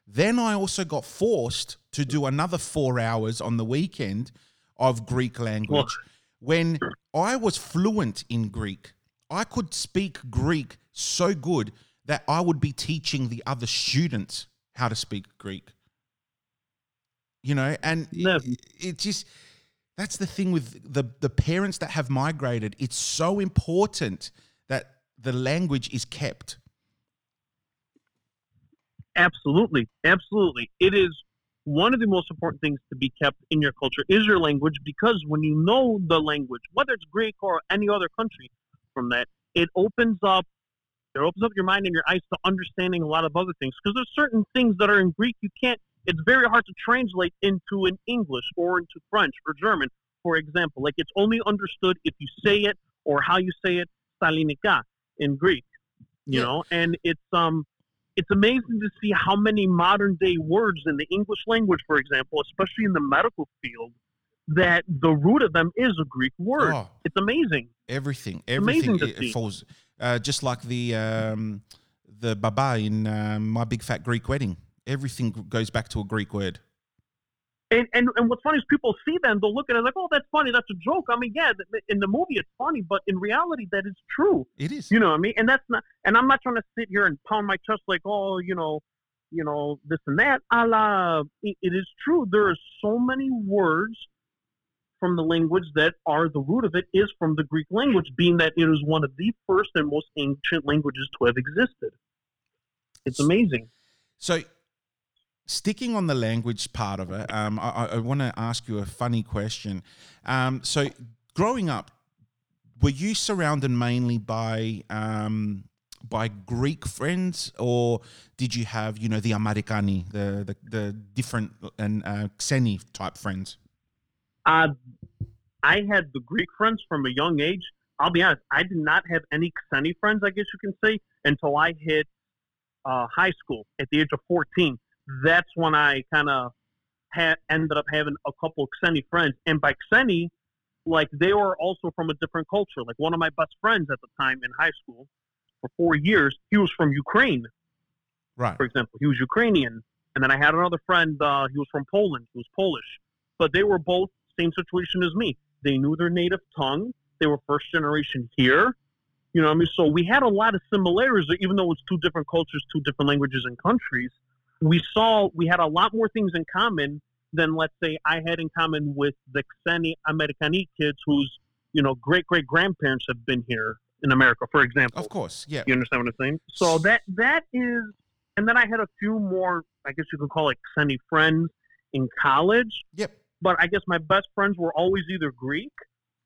Then I also got forced to do another four hours on the weekend of Greek language. When I was fluent in Greek, I could speak Greek so good that I would be teaching the other students how to speak Greek. You know, and Yeah. it, it just that's the thing with the the parents that have migrated. It's so important that the language is kept. Absolutely, absolutely. It is one of the most important things to be kept in your culture is your language because when you know the language, whether it's Greek or any other country, from that it opens up it opens up your mind and your eyes to understanding a lot of other things because there's certain things that are in Greek you can't. It's very hard to translate into an English or into French or German, for example. Like it's only understood if you say it or how you say it, stalinika in Greek. You Yeah. know, and it's um it's amazing to see how many modern day words in the English language, for example, especially in the medical field, that the root of them is a Greek word. Oh, It's amazing. everything, everything it falls uh, just like the um, the baba in um, my big fat Greek wedding. Everything goes back to a Greek word. And, and and what's funny is people see them, they'll look at it like, oh, that's funny, that's a joke. I mean, yeah, in the movie it's funny, but in reality, that is true. It is. You know what I mean? And that's not. And I'm not trying to sit here and pound my chest like, oh, you know, you know, this and that. A la, it, it is true. There are so many words from the language that are the root of it is from the Greek language, being that it is one of the first and most ancient languages to have existed. It's amazing. So, sticking on the language part of it, um, I, I- want to ask you a funny question. Um, so, growing up, were you surrounded mainly by um, by Greek friends, or did you have, you know, the Americani, the the, the different and uh, Xeni type friends? Uh, I had the Greek friends from a young age. I'll be honest, I did not have any Xeni friends, I guess you can say, until I hit uh, high school at the age of 14. That's when I kind of ha- ended up having a couple of Xeni friends. And by Xeni, like they were also from a different culture. Like one of my best friends at the time in high school for four years, he was from Ukraine, Right. for example. He was Ukrainian. And then I had another friend, uh, he was from Poland, he was Polish. But they were both same situation as me. They knew their native tongue. They were first generation here. You know what I mean? So we had a lot of similarities, even though it's two different cultures, two different languages and countries. We saw we had a lot more things in common than, let's say, I had in common with the Xeni Americani kids whose, you know, great great grandparents have been here in America, for example. Of course. Yeah. You understand what I'm saying? So that that is, and then I had a few more, I guess you could call it Xeni friends in college. Yep. But I guess my best friends were always either Greek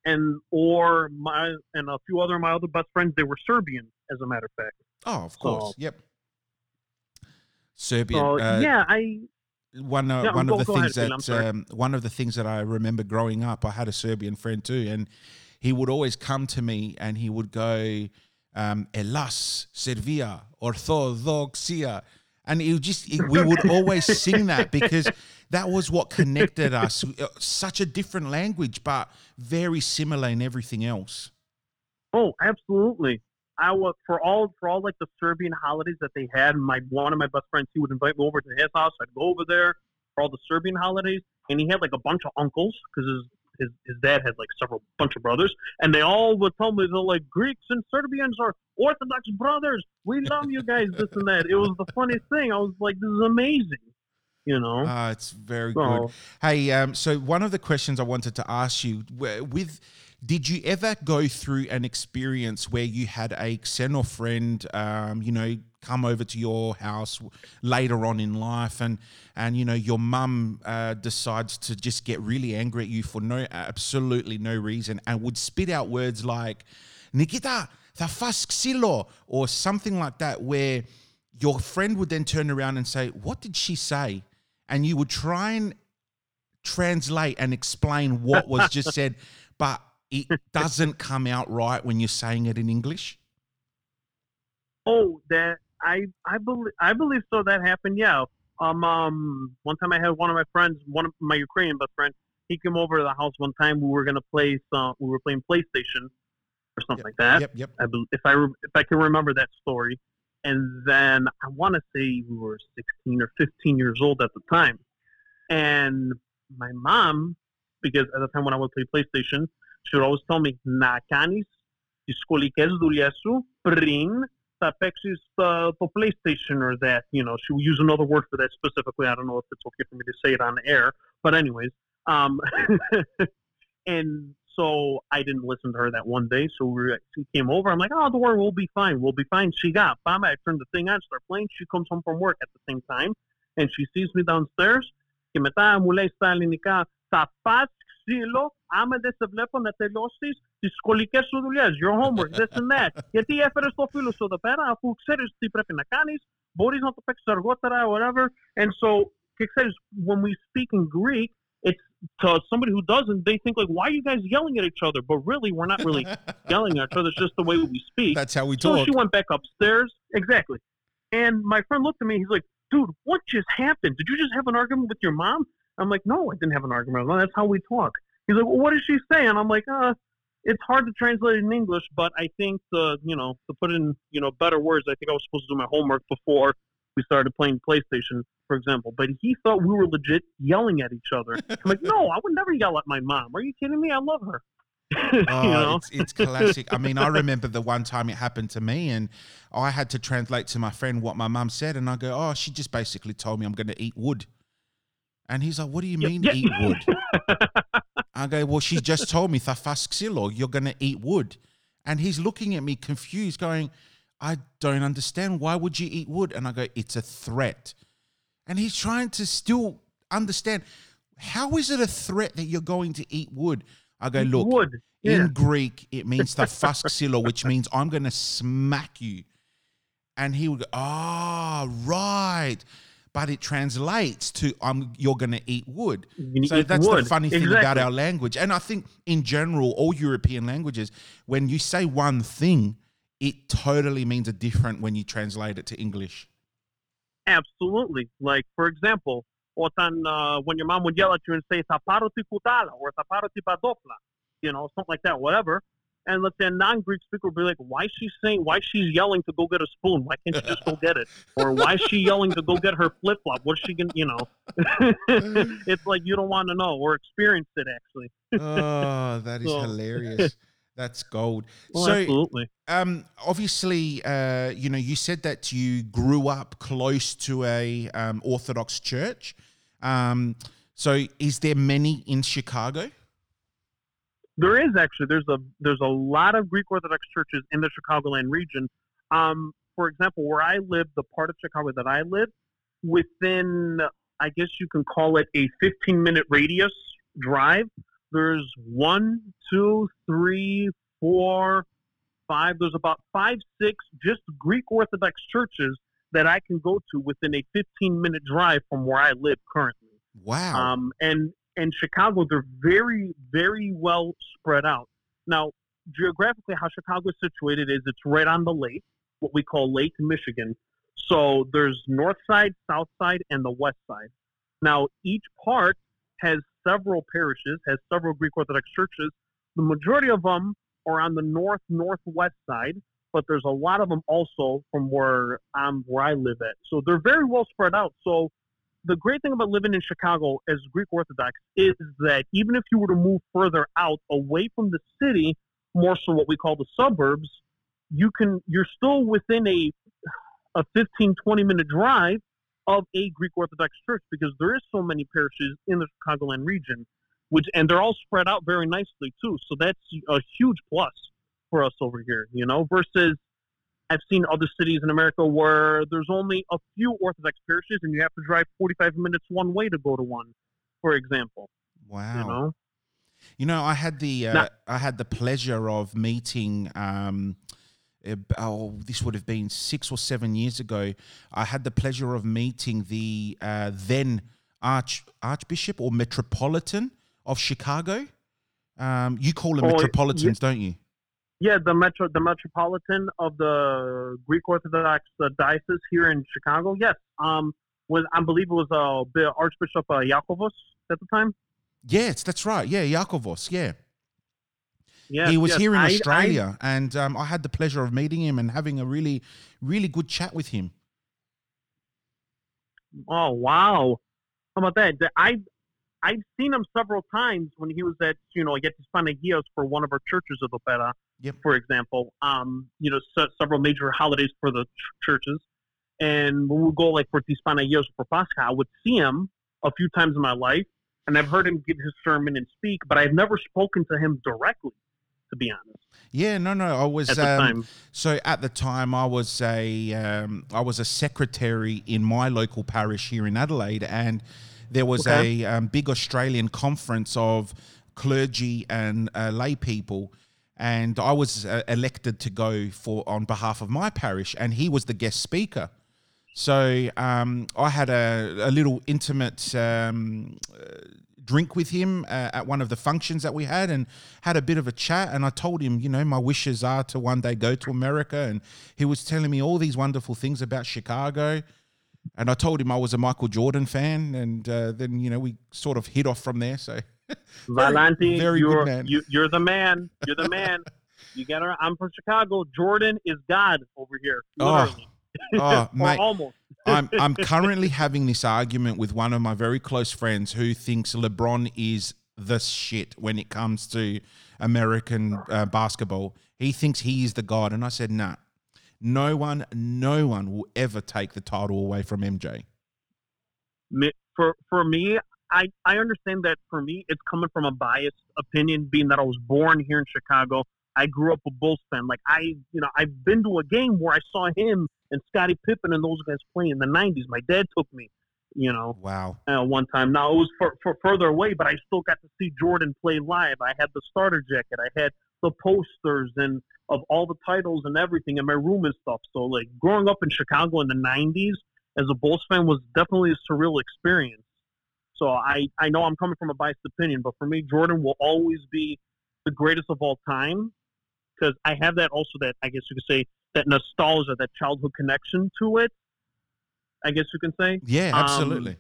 and or my and a few other of my other best friends they were Serbian, as a matter of fact. Oh, of So- course. Yep. Serbian. So uh, yeah, I one uh, Yeah, one go- of the things ahead, that um, one of the things that I remember growing up, I had a Serbian friend too, and he would always come to me and he would go, um, "Elas Servia Orthodoxia," and he would just we would always sing that because that was what connected us. Uh, Such a different language, but very similar in everything else. oh absolutely. I was for all for all like the Serbian holidays that they had. My one of my best friends, he would invite me over to his house. I'd go over there for all the Serbian holidays, and he had like a bunch of uncles because his his his dad had like several bunch of brothers, and they all would tell me they're like Greeks and Serbians are Orthodox brothers. We love you guys, this and that. It was the funniest thing. I was like, this is amazing, you know. Ah, it's very good. Hey, um, so one of the questions I wanted to ask you with did you ever go through an experience where you had a Xeno friend, um, you know, come over to your house later on in life, and and you know your mum uh, decides to just get really angry at you for no absolutely no reason, and would spit out words like "Nikita, the xilo," or something like that, where your friend would then turn around and say, "What did she say?" and you would try and translate and explain what was just said, but it doesn't come out right when you're saying it in English. Oh, that I I believe I believe so. That happened. Yeah. Um. Um. One time I had one of my friends, one of my Ukrainian best friend. He came over to the house one time. We were gonna play some. We were playing PlayStation or something like that. Yep, yep. I if I if I can remember that story. And then I want to say we were 16 or 15 years old at the time. And my mom, because at the time when I would play PlayStation, she would always tell me, να κάνεις τις σχολικές δουλειές σου πριν θα παίξεις uh, το PlayStation or that. You know, she would use another word for that specifically. I don't know if it's okay for me to say it on air. But anyways, um, and so I didn't listen to her that one day. So we were, she came over. I'm like, oh, don't worry, we'll be fine. We'll be fine. She got, bam, I turned the thing on, start playing. She comes home from work at the same time, and she sees me downstairs. Και μετά μου λέει στα ελληνικά, θα πας ξύλο άμα δεν σε βλέπω να τελειώσεις τις σχολικές σου δουλειές. Your homework, this and that. Γιατί έφερες το φίλο σου εδώ πέρα, αφού ξέρεις τι πρέπει να κάνεις, μπορείς να το παίξεις αργότερα, whatever. And so, και ξέρεις, when we speak in Greek, it's to somebody who doesn't, they think like, why are you guys yelling at each other? But really, we're not really yelling at each other. It's just the way we speak. That's how we so talk. she went back upstairs. Exactly. And my friend looked at me. He's like, dude, what just happened? Did you just have an argument with your mom? I'm like, no, I didn't have an argument. mom. That's how we talk. He's like, well, what did she saying? I'm like, uh, it's hard to translate in English, but I think the, you know, to put in, you know, better words, I think I was supposed to do my homework before we started playing PlayStation, for example. But he thought we were legit yelling at each other. I'm like, no, I would never yell at my mom. Are you kidding me? I love her. Oh, you know? it's, it's classic. I mean, I remember the one time it happened to me, and I had to translate to my friend what my mum said, and I go, "Oh, she just basically told me I'm going to eat wood," and he's like, "What do you mean yeah. eat wood?" I go, "Well, she just told me thafasxilo, you're going to eat wood," and he's looking at me confused, going, "I don't understand. Why would you eat wood?" And I go, "It's a threat," and he's trying to still understand. How is it a threat that you're going to eat wood? I go, look, Wood. Yeah. in Greek, it means the fasxilo, which means I'm going to smack you. And he would go, ah, right but it translates to you're going to eat wood. So eat that's wood. the funny thing exactly. about our language. And I think in general, all European languages, when you say one thing, it totally means a different when you translate it to English. Absolutely. Like, for example, uh, when your mom would yell at you and say, zaparo ti or zaparo ti padopla, you know, something like that, whatever. And let's say a non-Greek speaker would be like, why is she saying, why is she yelling to go get a spoon? Why can't she just go get it? Or why is she yelling to go get her flip-flop? What's she to, you know? it's like you don't want to know or experience it, actually. Oh, that is So- hilarious. That's gold. Well, so absolutely. um, obviously, uh, you know, you said that you grew up close to a um, Orthodox church. Um, so, is there many in Chicago? There is actually there's a there's a lot of Greek Orthodox churches in the Chicagoland region. Um, for example, where I live, the part of Chicago that I live, within I guess you can call it a 15 minute radius drive. There's one, two, three, four, five. There's about five, six just Greek Orthodox churches that I can go to within a 15 minute drive from where I live currently. Wow. Um, and in Chicago, they're very, very well spread out. Now, geographically, how Chicago is situated is it's right on the lake, what we call Lake Michigan. So there's north side, south side, and the west side. Now, each part has several parishes, has several Greek Orthodox churches. The majority of them are on the north northwest side, but there's a lot of them also from where um where I live at. So they're very well spread out. So the great thing about living in Chicago as Greek Orthodox is that even if you were to move further out away from the city, more so what we call the suburbs, you can you're still within a a 15 20 minute drive of a Greek Orthodox church because there is so many parishes in the Chicagoland region, which and they're all spread out very nicely too. So that's a huge plus for us over here, you know, versus I've seen other cities in America where there's only a few Orthodox parishes and you have to drive 45 minutes one way to go to one, for example. wow. You know? You know, I had the uh, I had the pleasure of meeting. Um, uh, oh, this would have been six or seven years ago. I had the pleasure of meeting the uh, then arch archbishop or metropolitan of Chicago. Um, you call them Oh, metropolitans, don't you? Yeah, the metro, the metropolitan of the Greek Orthodox uh, diocese here in Chicago. Yes, um, was I believe it was uh, Archbishop uh, Iakovos at the time. Yes, that's right. Yeah, Iakovos. Yeah. Yeah, he was yes. here in I- I- Australia, and um, I had the pleasure of meeting him and having a really, really good chat with him. oh wow, how about that? I I've seen him several times when he was at you know at Hispaniagios for one of our churches of the Opera, Yep. for example. Um, you know, se- several major holidays for the ch- churches, and when we go like for Hispaniagios for Pascha, I would see him a few times in my life, and I've heard him give his sermon and speak, but I've never spoken to him directly, to be honest. Yeah, no, no. I was At the um, time, So at the time, I was a um, I was a secretary in my local parish here in Adelaide, and there was Okay. a um, big Australian conference of clergy and uh, lay people, and I was uh, elected to go for on behalf of my parish, and he was the guest speaker. So um, I had a, a little intimate um, uh, drink with him uh, at one of the functions that we had and had a bit of a chat. And I told him, you know, my wishes are to one day go to America. And he was telling me all these wonderful things about Chicago. And I told him I was a Michael Jordan fan. And uh, then, you know, we sort of hit off from there. So Valenti, very good you're man. You, you're the man. You're the man. you got to I'm from Chicago. Jordan is God over here. Oh, Literally. oh, or mate. almost. I'm I'm currently having this argument with one of my very close friends who thinks LeBron is the shit when it comes to American uh, basketball. He thinks he is the god, and I said, nah. No one, no one will ever take the title away from MJ. For for me, I I understand that for me, it's coming from a biased opinion, being that I was born here in Chicago. I grew up a Bulls fan. Like I, you know, I've been to a game where I saw him and Scottie Pippen and those guys play in the '90s. My dad took me, you know, Wow. uh, one time. Now it was for, for further away, but I still got to see Jordan play live. I had the starter jacket. I had the posters and of all the titles and everything in my room and stuff. So like growing up in Chicago in the '90s as a Bulls fan was definitely a surreal experience. So I I know I'm coming from a biased opinion, but for me, Jordan will always be the greatest of all time because I have that also that I guess you could say that nostalgia, that childhood connection to it. I guess you can say. Yeah, Um, absolutely.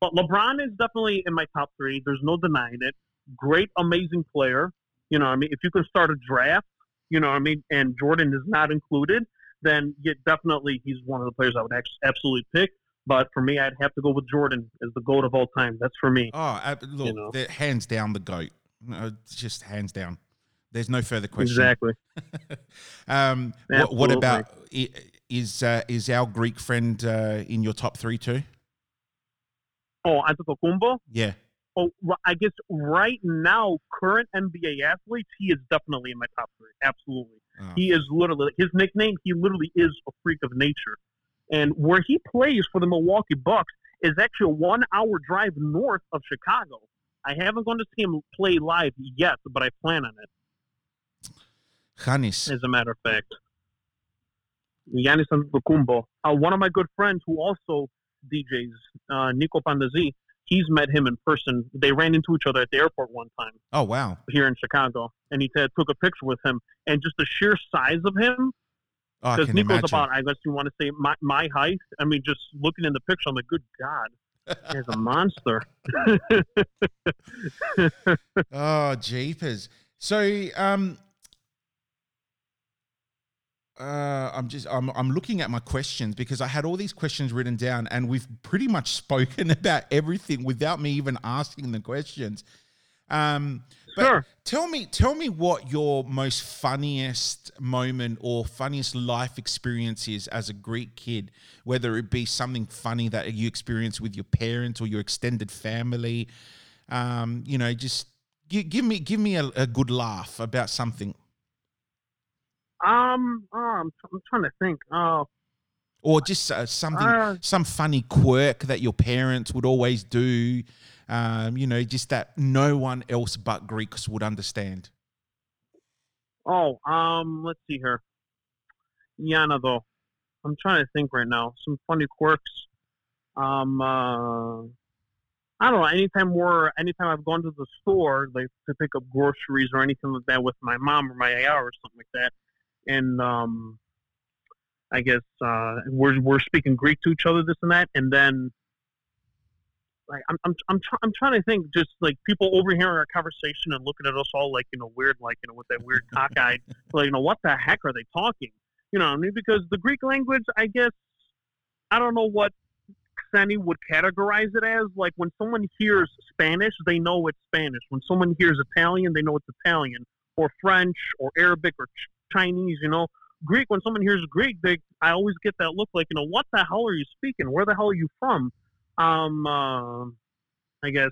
But LeBron is definitely in my top three. There's no denying it. Great, amazing player. You know, what I mean, if you can start a draft, you know, what I mean, and Jordan is not included, then yeah, definitely he's one of the players I would act- absolutely pick. But for me, I'd have to go with Jordan as the goat of all time. That's for me. oh, look, know. hands down the goat. No, just hands down. There's no further question. Exactly. Um, what, what about is uh, is our Greek friend uh, in your top three too? Oh, Antetokounmpo. Yeah. Oh, I guess right now, current NBA athletes, he is definitely in my top three. Absolutely. Oh, He is literally his nickname. He literally is a freak of nature, and where he plays for the Milwaukee Bucks is actually a one-hour drive north of Chicago. I haven't gone to see him play live yet, but I plan on it. Giannis. as a matter of fact. Giannis Antetokounmpo. Uh, one of my good friends who also DJs, uh, Nico Pandazi, he's met him in person. They ran into each other at the airport one time Oh wow. here in Chicago, and he t- took a picture with him. And just the sheer size of him, because can Nico's about, I guess you want to say my, my height. I mean, just looking in the picture, I'm like, good God, he's a monster. Oh, jeepers. So, um, uh, I'm just I'm I'm looking at my questions because I had all these questions written down, and we've pretty much spoken about everything without me even asking the questions. Um, but Sure. tell me, tell me what your most funniest moment or funniest life experience is as a Greek kid, whether it be something funny that you experienced with your parents or your extended family. Um, you know, just give, give me give me a, a good laugh about something, Um, oh, I'm, I'm trying to think. Oh, or just uh, something, Uh, some funny quirk that your parents would always do. Um, you know, just that no one else but Greeks would understand. Oh, um, let's see here. Yana, though. I'm trying to think right now. Some funny quirks. Um, uh, I don't know. Anytime we're, anytime I've gone to the store, like to pick up groceries or anything like that with my mom or my AR or something like that, and um, I guess uh, we're we're speaking Greek to each other, this and that, and then like I'm I'm I'm, try, I'm trying to think, just like people overhearing our conversation and looking at us all like you know weird, like you know with that weird cockeyed, like you know what the heck are they talking? You know, what I mean, because the Greek language, I guess, I don't know what Xeni would categorize it as. Like when someone hears Spanish, they know it's Spanish. When someone hears Italian, they know it's Italian, or French, or Arabic, or Ch- Chinese. You know, Greek. When someone hears Greek, they I always get that look like you know what the hell are you speaking? Where the hell are you from? Um, uh, I guess.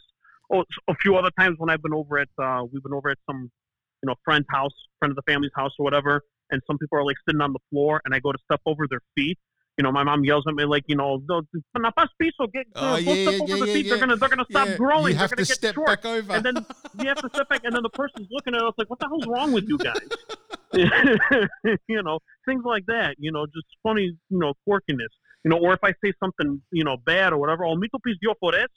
Oh, a few other times when I've been over at uh, we've been over at some you know friend's house, friend of the family's house or whatever, and some people are like sitting on the floor, and I go to step over their feet. You know, my mom yells at me like, you know, "No, "Na pas piso, get Oh, go yeah, step yeah, over yeah, the yeah, feet. They're gonna they're gonna stop Yeah, growing. You have they're to gonna step get short. back over. And then you have to step back, and then the person's looking at us like, "What the hell's wrong with you guys?" you know, things like that. You know, just funny, you know, quirkiness. You know, or if I say something, you know, bad or whatever, oh, mito pis dio por es.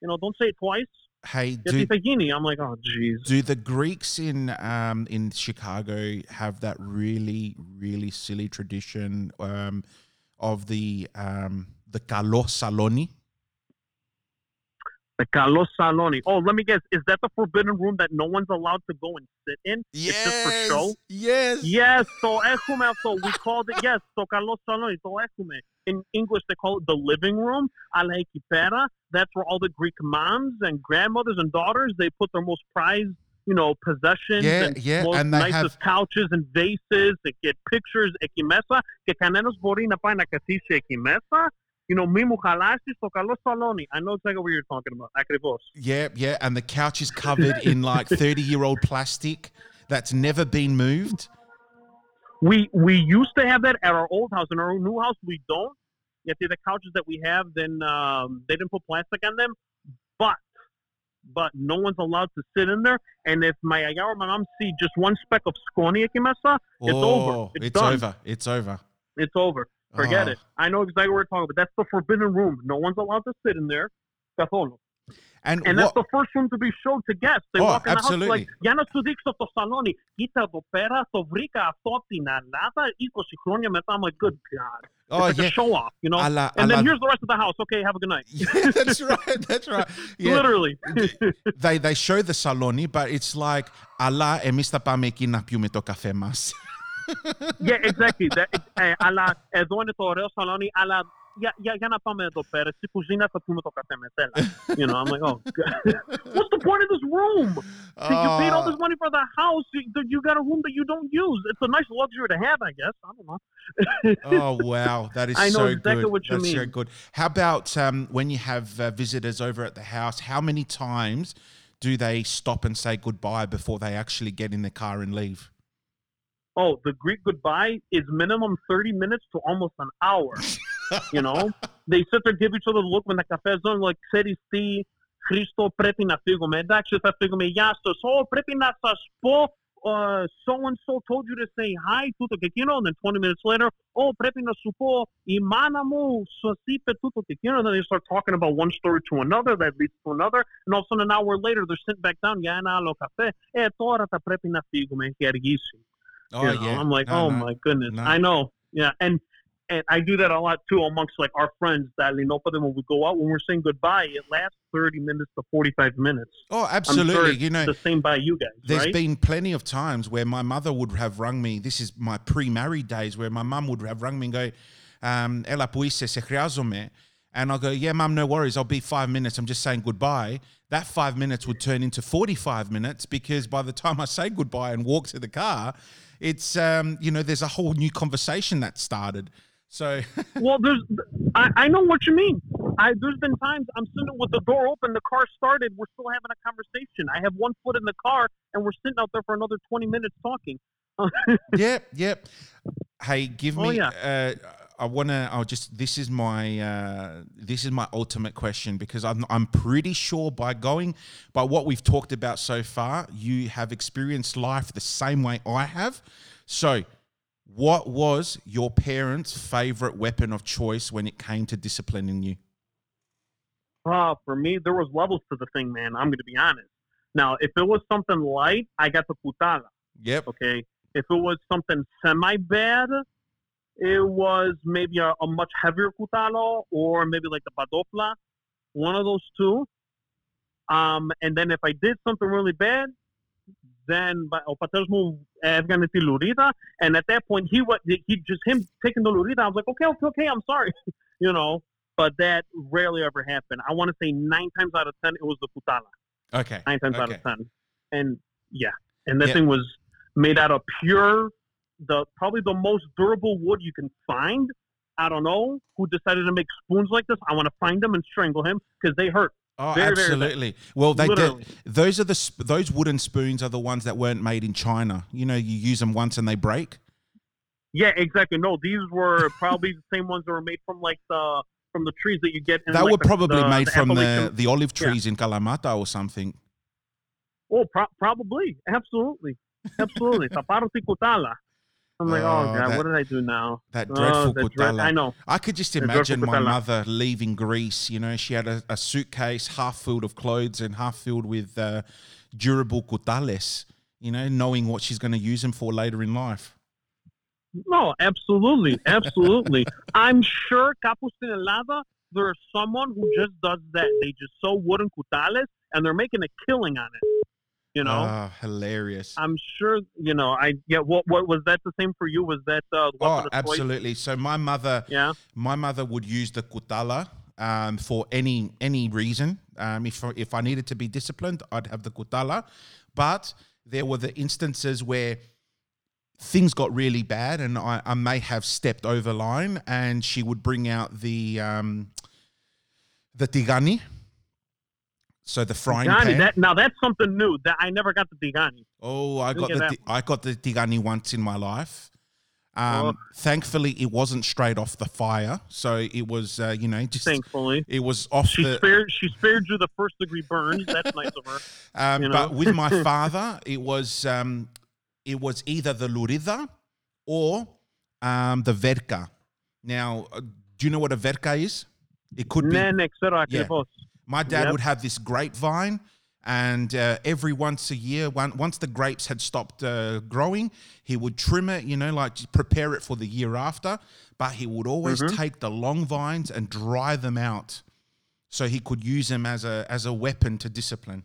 You know, don't say it twice. hey, do. I'm like, oh, jeez. do the Greeks in um, in Chicago have that really really silly tradition um, of the um, the kalos saloni? The Carlos Saloni. Oh, let me guess. Is that the forbidden room that no one's allowed to go and sit in? Yes. It's just for show? Yes. Yes. So, Ejume, so we called it, yes. So, Carlos Saloni. So, Ejume. In English, they call it the living room, a la equipera. That's where all the Greek moms and grandmothers and daughters, they put their most prized you know, possessions yeah, and yeah, most and nicest have... couches and vases and get pictures, ekimesa, que canenos borina paina se ekimesa, You know, μη μου χαλάσεις το καλό σαλόνι. I know exactly what you're talking about. Ακριβώς. Yeah, yeah, and the couch is covered in like thirty-year-old plastic that's never been moved. We we used to have that at our old house. In our new house, we don't. Yet the couches that we have, then um, they didn't put plastic on them. But but no one's allowed to sit in there. And if my ayah or my mom see just one speck of sconi ekimesa, it's oh, over. It's, it's done. over. It's over. It's over. Forget Oh. it. I know exactly what we're talking about. That's the forbidden room. No one's allowed to sit in there. Καθόλου. And, And that's what? the first room to be shown to guests. They Oh, walk in the house absolutely. like, για να σου δείξω το σαλόνι. Κοίτα εδώ πέρα, το βρήκα αυτό από την Ελλάδα 20 χρόνια μετά. I'm like, good God. oh it's like yeah, a show off, you know? Αλλά- and then αλλά- here's the rest of the house. Okay, have a good night. yeah, that's right. That's right. Yeah, Literally. they they show the saloni, but it's like, αλλά εμείς θα πάμε εκεί να πιούμε το καφέ μας. yeah, exactly. That, ε, αλλά εδώ είναι το ωραίο σαλόνι, αλλά για, για, για να πάμε εδώ πέρα. Στη κουζίνα θα πούμε το καφέ με τέλα. You know, I'm like, oh, God. What's the point of this room? you paid all this money for the house. You, you got a room that you don't use. It's a nice luxury to have, I guess. I don't know. oh wow, that is I know so exactly good. what you That's so mean. good. How about um, when you have uh, visitors over at the house? How many times do they stop and say goodbye before they actually get in the car and leave? oh, the Greek goodbye is minimum 30 minutes to almost an hour. you know? They sit there, give each other the look when the cafe's done, like, ξέρεις τι, Χρήστο, πρέπει να φύγουμε. Εντάξει, θα φύγουμε. Γεια σας. Ω, πρέπει να σας πω uh, so and so told you to say hi, tuto que quiero. And then 20 minutes later, oh, prepi na supo, imana mo, sasipe tuto que quiero. And then they start talking about one story to another that leads to another. And all of a sudden, an hour later, they're sitting back down. Ya na lo café. Eh, tora ta prepi na figo, me erguíssimo. Oh, you know? yeah. I'm like, no, oh no, my goodness. No. I know. Yeah. And and I do that a lot too amongst like our friends that you know for them when we go out when we're saying goodbye, it lasts thirty minutes to forty five minutes. Oh, absolutely. Sure you know the same by you guys. There's right? been plenty of times where my mother would have rung me, this is my pre married days where my mum would have rung me and go, um, Ela se se and I'll go, yeah, mum, no worries. I'll be five minutes. I'm just saying goodbye. That five minutes would turn into 45 minutes because by the time I say goodbye and walk to the car, it's, um, you know, there's a whole new conversation that started. So, well, there's, I, I know what you mean. I there's been times I'm sitting with the door open, the car started, we're still having a conversation. I have one foot in the car, and we're sitting out there for another 20 minutes talking. yep, yep. Hey, give me. Oh, me. yeah. uh, I want to. I'll just. This is my. Uh, this is my ultimate question because I'm. I'm pretty sure by going by what we've talked about so far, you have experienced life the same way I have. So, what was your parents' favorite weapon of choice when it came to disciplining you? Uh, for me, there was levels to the thing, man. I'm going to be honest. Now, if it was something light, I got the putada. Yep. Okay. If it was something semi bad, it was maybe a, a much heavier kutalo or maybe like the badopla, one of those two. Um, and then if I did something really bad, then o patesmo Afghan lurida, and at that point he was he just him taking the lurida. I was like, okay, okay, okay, I'm sorry, you know. But that rarely ever happened. I want to say nine times out of ten it was the putala Okay. nine times out of ten. And yeah, and that Yeah. thing was made out of pure, the probably the most durable wood you can find. I don't know who decided to make spoons like this. I want to find them and strangle him because they hurt. Oh, Very, very absolutely. Well, they Literally. did. Those are the sp- those wooden spoons are the ones that weren't made in China. You know, you use them once and they break. Yeah, exactly. No, these were probably the same ones that were made from like the from the trees that you get. In, They like, were probably the- made the from the, the olive Yeah. trees in Kalamata or something. Oh, pro- probably, absolutely, absolutely. I'm like, oh, Oh, god, that- what did I do now? That Oh, dreadful dread- I know. I could just imagine my kutala. mother leaving Greece. You know, she had a, a suitcase half filled of clothes and half filled with uh, durable kutales. You know, knowing what she's going to use them for later in life. No, absolutely, absolutely. I'm sure Capustinelada, there's someone who just does that. They just sew wooden kutales and they're making a killing on it. You know, Ah, hilarious. I'm sure. You know, I yeah. What what was that the same for you? Was that uh, Oh, absolutely. So my mother, Yeah. my mother would use the kutala um, for any any reason. Um, if if I needed to be disciplined, I'd have the kutala. But there were the instances where things got really bad, and I, I may have stepped over line, and she would bring out the um, the tigani. So the frying pan. that now that's something new. That I never got the tigani. Oh, I got the I got the tigani once in my life. Um, Oh. Thankfully, it wasn't straight off the fire, so it was uh, you know just Thankfully, it was off she the. spared she spared you the first degree burns. That's nice of her. Um, you know? But with my father, it was um, it was either the lurida or um, the verka. Now, uh, do you know what a verka is? It could be. Yeah. My dad Yep. would have this grapevine, and uh, every once a year, one, once the grapes had stopped uh, growing, he would trim it, you know, like prepare it for the year after. But he would always Mhm. take the long vines and dry them out, so he could use them as a as a weapon to discipline.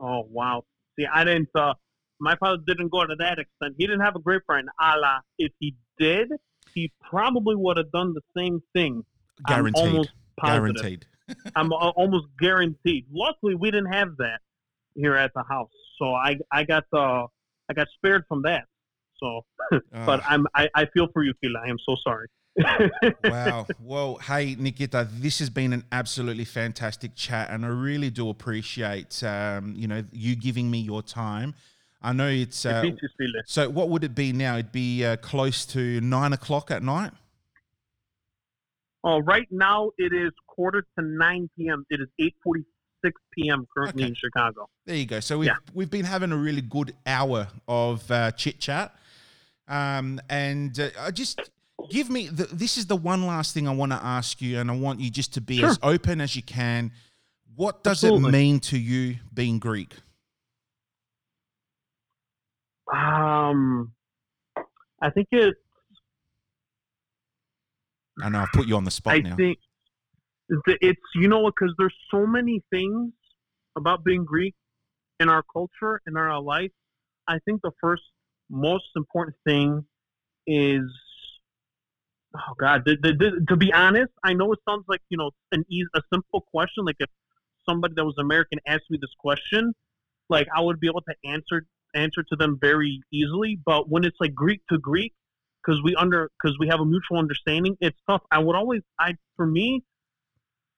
Oh wow! See, I didn't. Uh, my father didn't go to that extent. He didn't have a grapevine. Allah, if he did, he probably would have done the same thing. Guaranteed. I'm almost positive. Guaranteed. I'm a- almost guaranteed. Luckily, we didn't have that here at the house, so I I got uh, I got spared from that. So, but Ah. I'm I, I feel for you, Fila. I am so sorry. wow. Well, hey, Nikita, this has been an absolutely fantastic chat, and I really do appreciate um, you know you giving me your time. I know it's uh, so. What would it be now? It'd be uh, close to nine o'clock at night. Oh, right now it is quarter to 9 p.m. It is 8:46 6 p.m. currently Okay. in Chicago. There you go. So we've Yeah. we've been having a really good hour of uh, chit chat, um, and uh, I just give me the, this is the one last thing I want to ask you, and I want you just to be Sure. as open as you can. What does Absolutely. it mean to you being Greek? Um, I think it. I know I've put you on the spot now. I now. think th- it's you know because there's so many things about being Greek in our culture in our life. I think the first most important thing is oh god the, the, the, to be honest i know it sounds like you know an easy, a simple question like if somebody that was american asked me this question like i would be able to answer answer to them very easily but when it's like greek to greek because we under because we have a mutual understanding it's tough. I would always i for me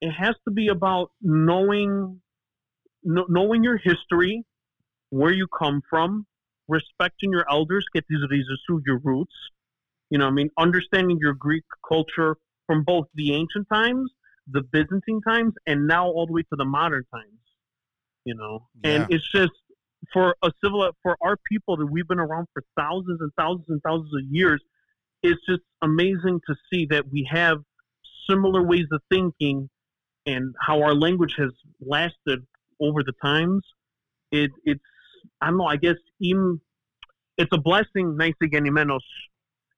it has to be about knowing kno- knowing your history where you come from respecting your elders get these these are your roots you know what i mean? Understanding your greek culture from both the ancient times the byzantine times and now all the way to the modern times you know? And it's just for a civil for our people that we've been around for thousands and thousands and thousands of years it's just amazing to see that we have similar ways of thinking and how our language has lasted over the times it it's I don't know. I guess even it's a blessing. Nice again, menos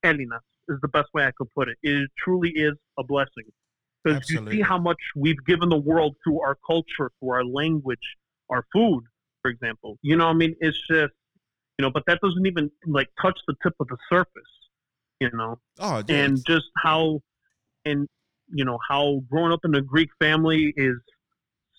Elinas is the best way I could put it. It truly is a blessing because you see how much we've given the world through our culture, through our language, our food, for example. You know, I mean, it's just you know, but that doesn't even like touch the tip of the surface. You know, oh, and just how and you know how growing up in a Greek family is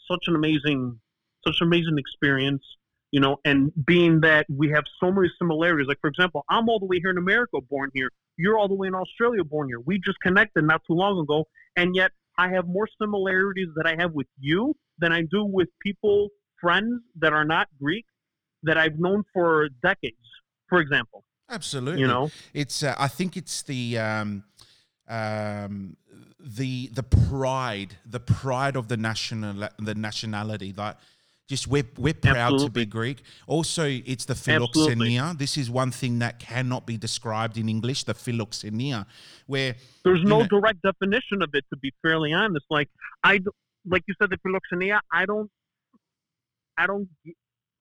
such an amazing such an amazing experience you know and being that we have so many similarities. Like for example I'm all the way here in America born here. You're all the way in Australia born here. We just connected not too long ago and yet I have more similarities that I have with you than I do with people friends that are not Greek that I've known for decades. For example absolutely. you know? It's uh, i think it's the um um the the pride the pride of the national the nationality that just we're we're proud to be greek. Also it's the Absolutely. philoxenia this is one thing that cannot be described in english the philoxenia where there's no know- direct definition of it to be fairly honest. Like I like you said the philoxenia i don't i don't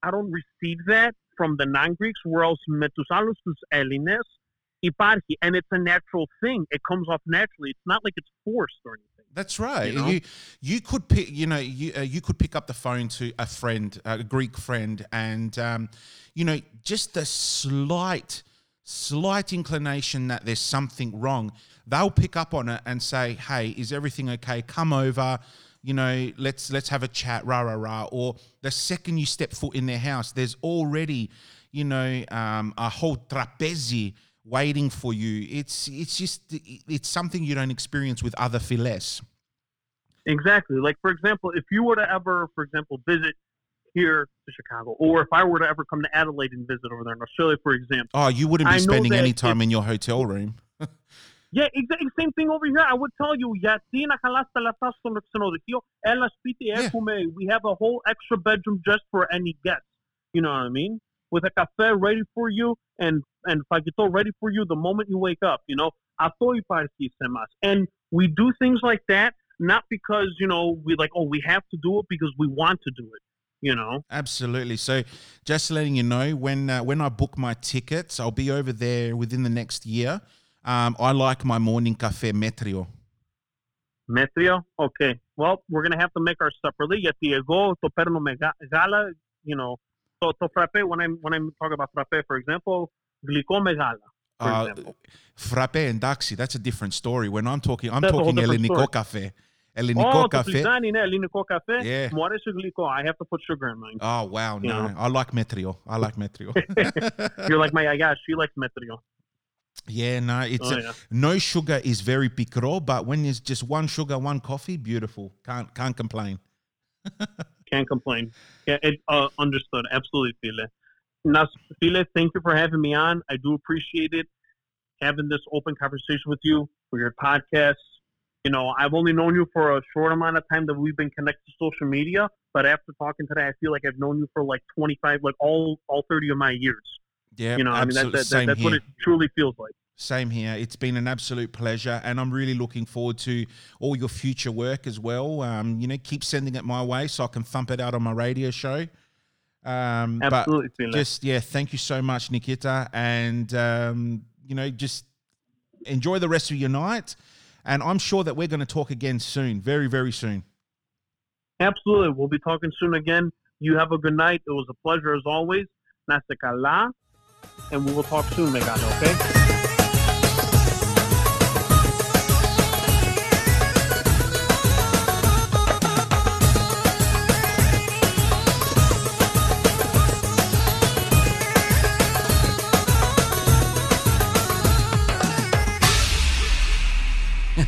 i don't receive that from the non-greeks whereas metusalos tus Έλληνες υπάρχει and it's a natural thing it comes off naturally it's not like it's forced or anything That's right. You You know? you, could pick you know you uh, you could pick up the phone to a friend, a Greek friend, and um, you know just the slight slight inclination that there's something wrong, they'll pick up on it and say, "Hey, is everything okay? Come over." You know, let's let's have a chat, rah rah rah. Or the second you step foot in their house, there's already, you know, um, a whole trapezi waiting for you. It's it's just it's something you don't experience with other filets. exactly like for example if you were to ever for example visit here to chicago or if i were to ever come to adelaide and visit over there in australia for example Oh, you wouldn't be spending any time if- in your hotel room. Yeah, exactly. Same thing over here. I would tell you, γιατί να χαλάς τα λεφτά στο ξενοδοχείο, έλα σπίτι, Yeah. έχουμε, we have a whole extra bedroom just for any guest. You know what I mean? With a cafe ready for you and, and fagito ready for you the moment you wake up, you know? Αυτό υπάρχει σε εμάς. And we do things like that, not because, you know, we like, oh, we have to do it because we want to do it, you know? Absolutely. So, just letting you know, when uh, when I book my tickets, I'll be over there within the next year. Um, I like my morning cafe metrio. Μέτριο, okay. Well, we're going to have to make ours separately. Γιατί εγώ το παίρνω μεγα- γάλα, you know, το, το frappe, when I'm, when I'm talking about frappe, for example, γλυκό με γάλα, for Uh, example. frappe and daxi, that's a different story. When I'm talking, I'm That's a whole talking different Eleniko story. cafe. Eleniko Oh, το cafe. πλυζάνι, ναι, ελληνικό καφέ. Yeah. Μου αρέσει γλυκό. I have to put sugar in mine. Oh wow, You no, know. I like metrio. I like metrio. You're like my yaya, she likes metrio. yeah, no, it's Oh, a- yeah. no sugar is very picro, but when there's just one sugar, one coffee, beautiful. Can't can't complain. Can't complain. Yeah, it, uh, understood. Absolutely, File. Now, File, thank you for having me on. I do appreciate it. Having this open conversation with you for your podcast. You know, I've only known you for a short amount of time that we've been connected to social media, but after talking today, I feel like I've known you for like 25, like all all 30 of my years. Yeah, You know, I mean, that, that, that, that's here. what it truly feels like. Same here. It's been an absolute pleasure, and I'm really looking forward to all your future work as well. Um, you know, keep sending it my way so I can thump it out on my radio show. Um, but Absolutely, Phil. just yeah, thank you so much, Nikita, and um, you know, just enjoy the rest of your night. And I'm sure that we're going to talk again soon, very, very soon. Absolutely. We'll be talking soon again. You have a good night. It was a pleasure as always. Nasta kala. And we will talk soon, Megano, okay?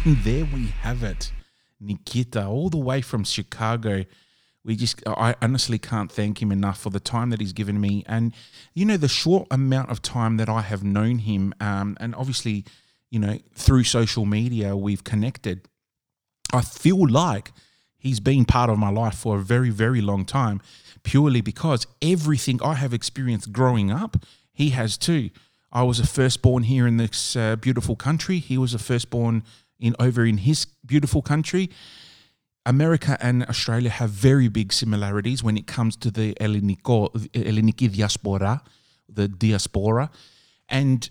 And there we have it, Nikita, all the way from Chicago. We just, I honestly can't thank him enough for the time that he's given me. And, you know, the short amount of time that I have known him, um, and obviously, you know, through social media, we've connected. I feel like he's been part of my life for a very, very long time, purely because everything I have experienced growing up, he has too. I was a firstborn here in this uh, beautiful country. He was a firstborn in over in his beautiful country. America and Australia have very big similarities when it comes to the Hellenico, Helleniki diaspora, the diaspora, and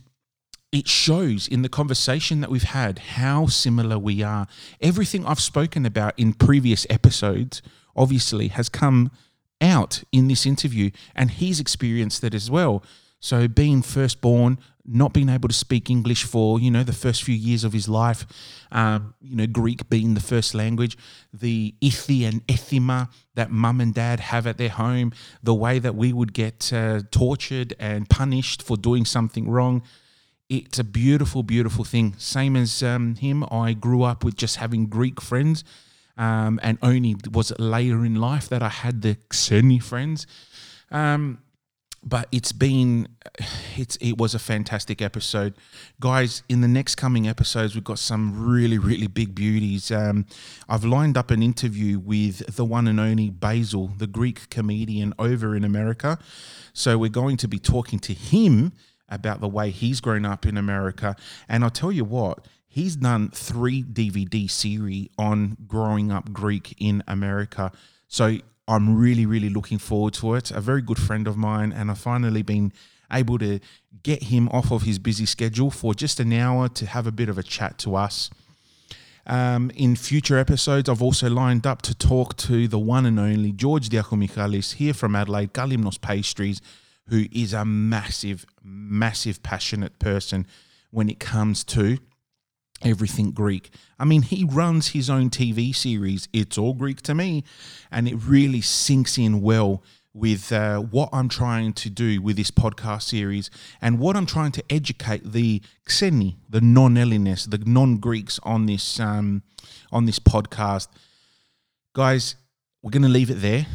it shows in the conversation that we've had how similar we are. Everything I've spoken about in previous episodes obviously has come out in this interview, and he's experienced it as well. So, being firstborn, not being able to speak English for you know the first few years of his life, um, you know Greek being the first language, the ithi and ethima that mum and dad have at their home, the way that we would get uh, tortured and punished for doing something wrong it's a beautiful, beautiful thing. Same as um, him, I grew up with just having Greek friends, um, and only was it later in life that I had the Xeni friends. Um, but it's been, it's it was a fantastic episode, guys. In the next coming episodes, we've got some really, really big beauties. Um, I've lined up an interview with the one and only Basil, the Greek comedian over in America. So we're going to be talking to him about the way he's grown up in America. And I'll tell you what, he's done three DVD series on growing up Greek in America. So I'm really, really looking forward to it. A very good friend of mine, and I've finally been able to get him off of his busy schedule for just an hour to have a bit of a chat to us. Um, in future episodes, I've also lined up to talk to the one and only George Diakomichalis here from Adelaide, Galimnos Pastries, who is a massive, massive, passionate person when it comes to everything Greek. I mean, he runs his own TV series, It's All Greek to Me, and it really sinks in well with uh, what I'm trying to do with this podcast series and what I'm trying to educate the Xeni, the non-Hellenes, the non-Greeks on this um, on this podcast. Guys, we're going to leave it there.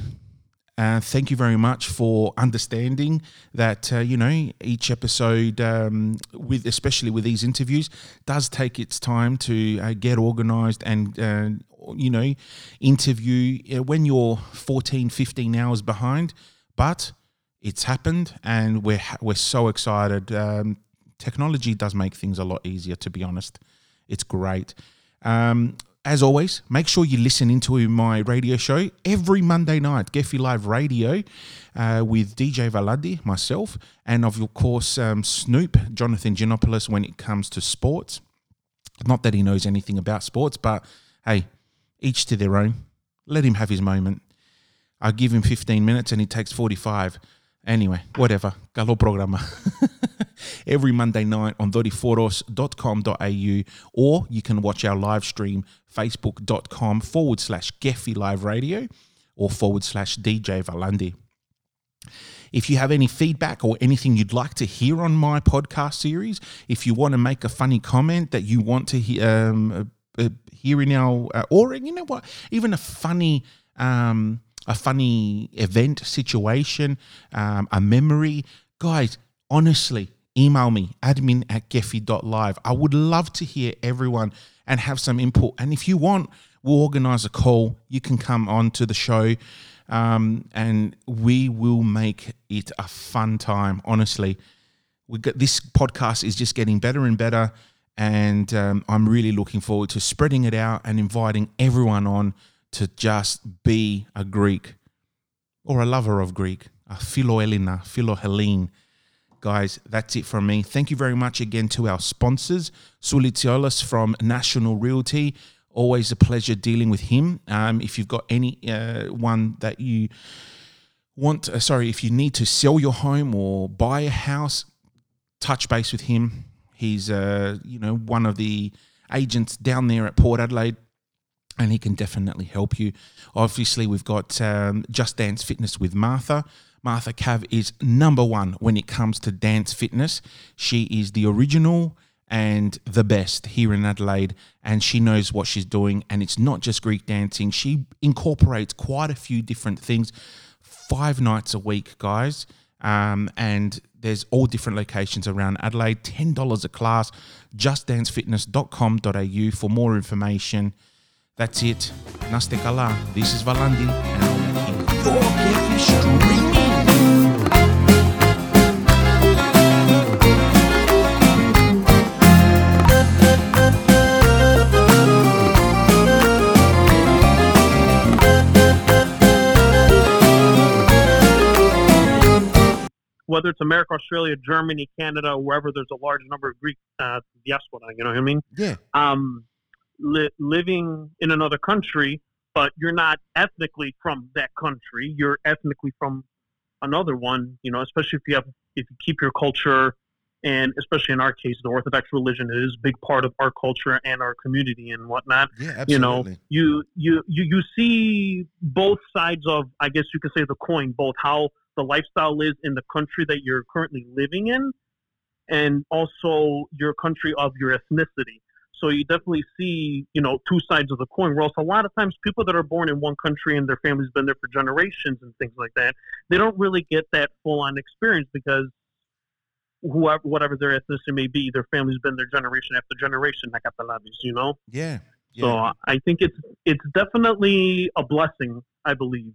Uh, thank you very much for understanding that uh, you know each episode, um, with especially with these interviews, does take its time to uh, get organised and uh, you know interview uh, when you're 14, 15 hours behind. But it's happened, and we're we're so excited. Um, technology does make things a lot easier, to be honest. It's great. Um, as always, make sure you listen into my radio show every Monday night, Geffy Live Radio, uh, with DJ Valandi, myself, and of course um, Snoop, Jonathan Giannopoulos, when it comes to sports. Not that he knows anything about sports, but hey, each to their own. Let him have his moment. I give him 15 minutes and he takes 45. Anyway, whatever. Galo programa. Every Monday night on doriforos.com.au or you can watch our live stream facebook.com forward slash Geffy Live Radio or forward slash DJ Valandi. If you have any feedback or anything you'd like to hear on my podcast series, if you want to make a funny comment that you want to um, uh, uh, hear in our, uh, or you know what, even a funny, um, a funny event situation, um, a memory, guys. Honestly, email me, admin at geffy.live. I would love to hear everyone and have some input. And if you want, we'll organize a call. You can come on to the show um, and we will make it a fun time, honestly. We got, this podcast is just getting better and better. And um, I'm really looking forward to spreading it out and inviting everyone on to just be a Greek or a lover of Greek, a philoelina, philohellene. Guys, that's it from me. Thank you very much again to our sponsors, Sulitiolis from National Realty. Always a pleasure dealing with him. Um, if you've got any uh, one that you want, uh, sorry, if you need to sell your home or buy a house, touch base with him. He's, uh, you know, one of the agents down there at Port Adelaide and he can definitely help you. Obviously, we've got um, Just Dance Fitness with Martha. Martha Cav is number one when it comes to dance fitness. She is the original and the best here in Adelaide, and she knows what she's doing. And it's not just Greek dancing, she incorporates quite a few different things five nights a week, guys. Um, and there's all different locations around Adelaide. $10 a class, justdancefitness.com.au for more information. That's it. Naste kala. This is Valandi, and I'll keep your streaming. Whether it's America, Australia, Germany, Canada, wherever there's a large number of Greek uh, diaspora, you know what I mean? Yeah, um, li- living in another country, but you're not ethnically from that country. You're ethnically from another one. You know, especially if you have if you keep your culture, and especially in our case, the Orthodox religion is a big part of our culture and our community and whatnot. yeah, absolutely. You know, you you you you see both sides of I guess you could say the coin, both how the lifestyle is in the country that you're currently living in, and also your country of your ethnicity. So you definitely see, you know, two sides of the coin. Whereas a lot of times people that are born in one country and their family's been there for generations and things like that, they don't really get that full on experience because whoever whatever their ethnicity may be, their family's been there generation after generation, like you know? Yeah, yeah. So I think it's it's definitely a blessing, I believe.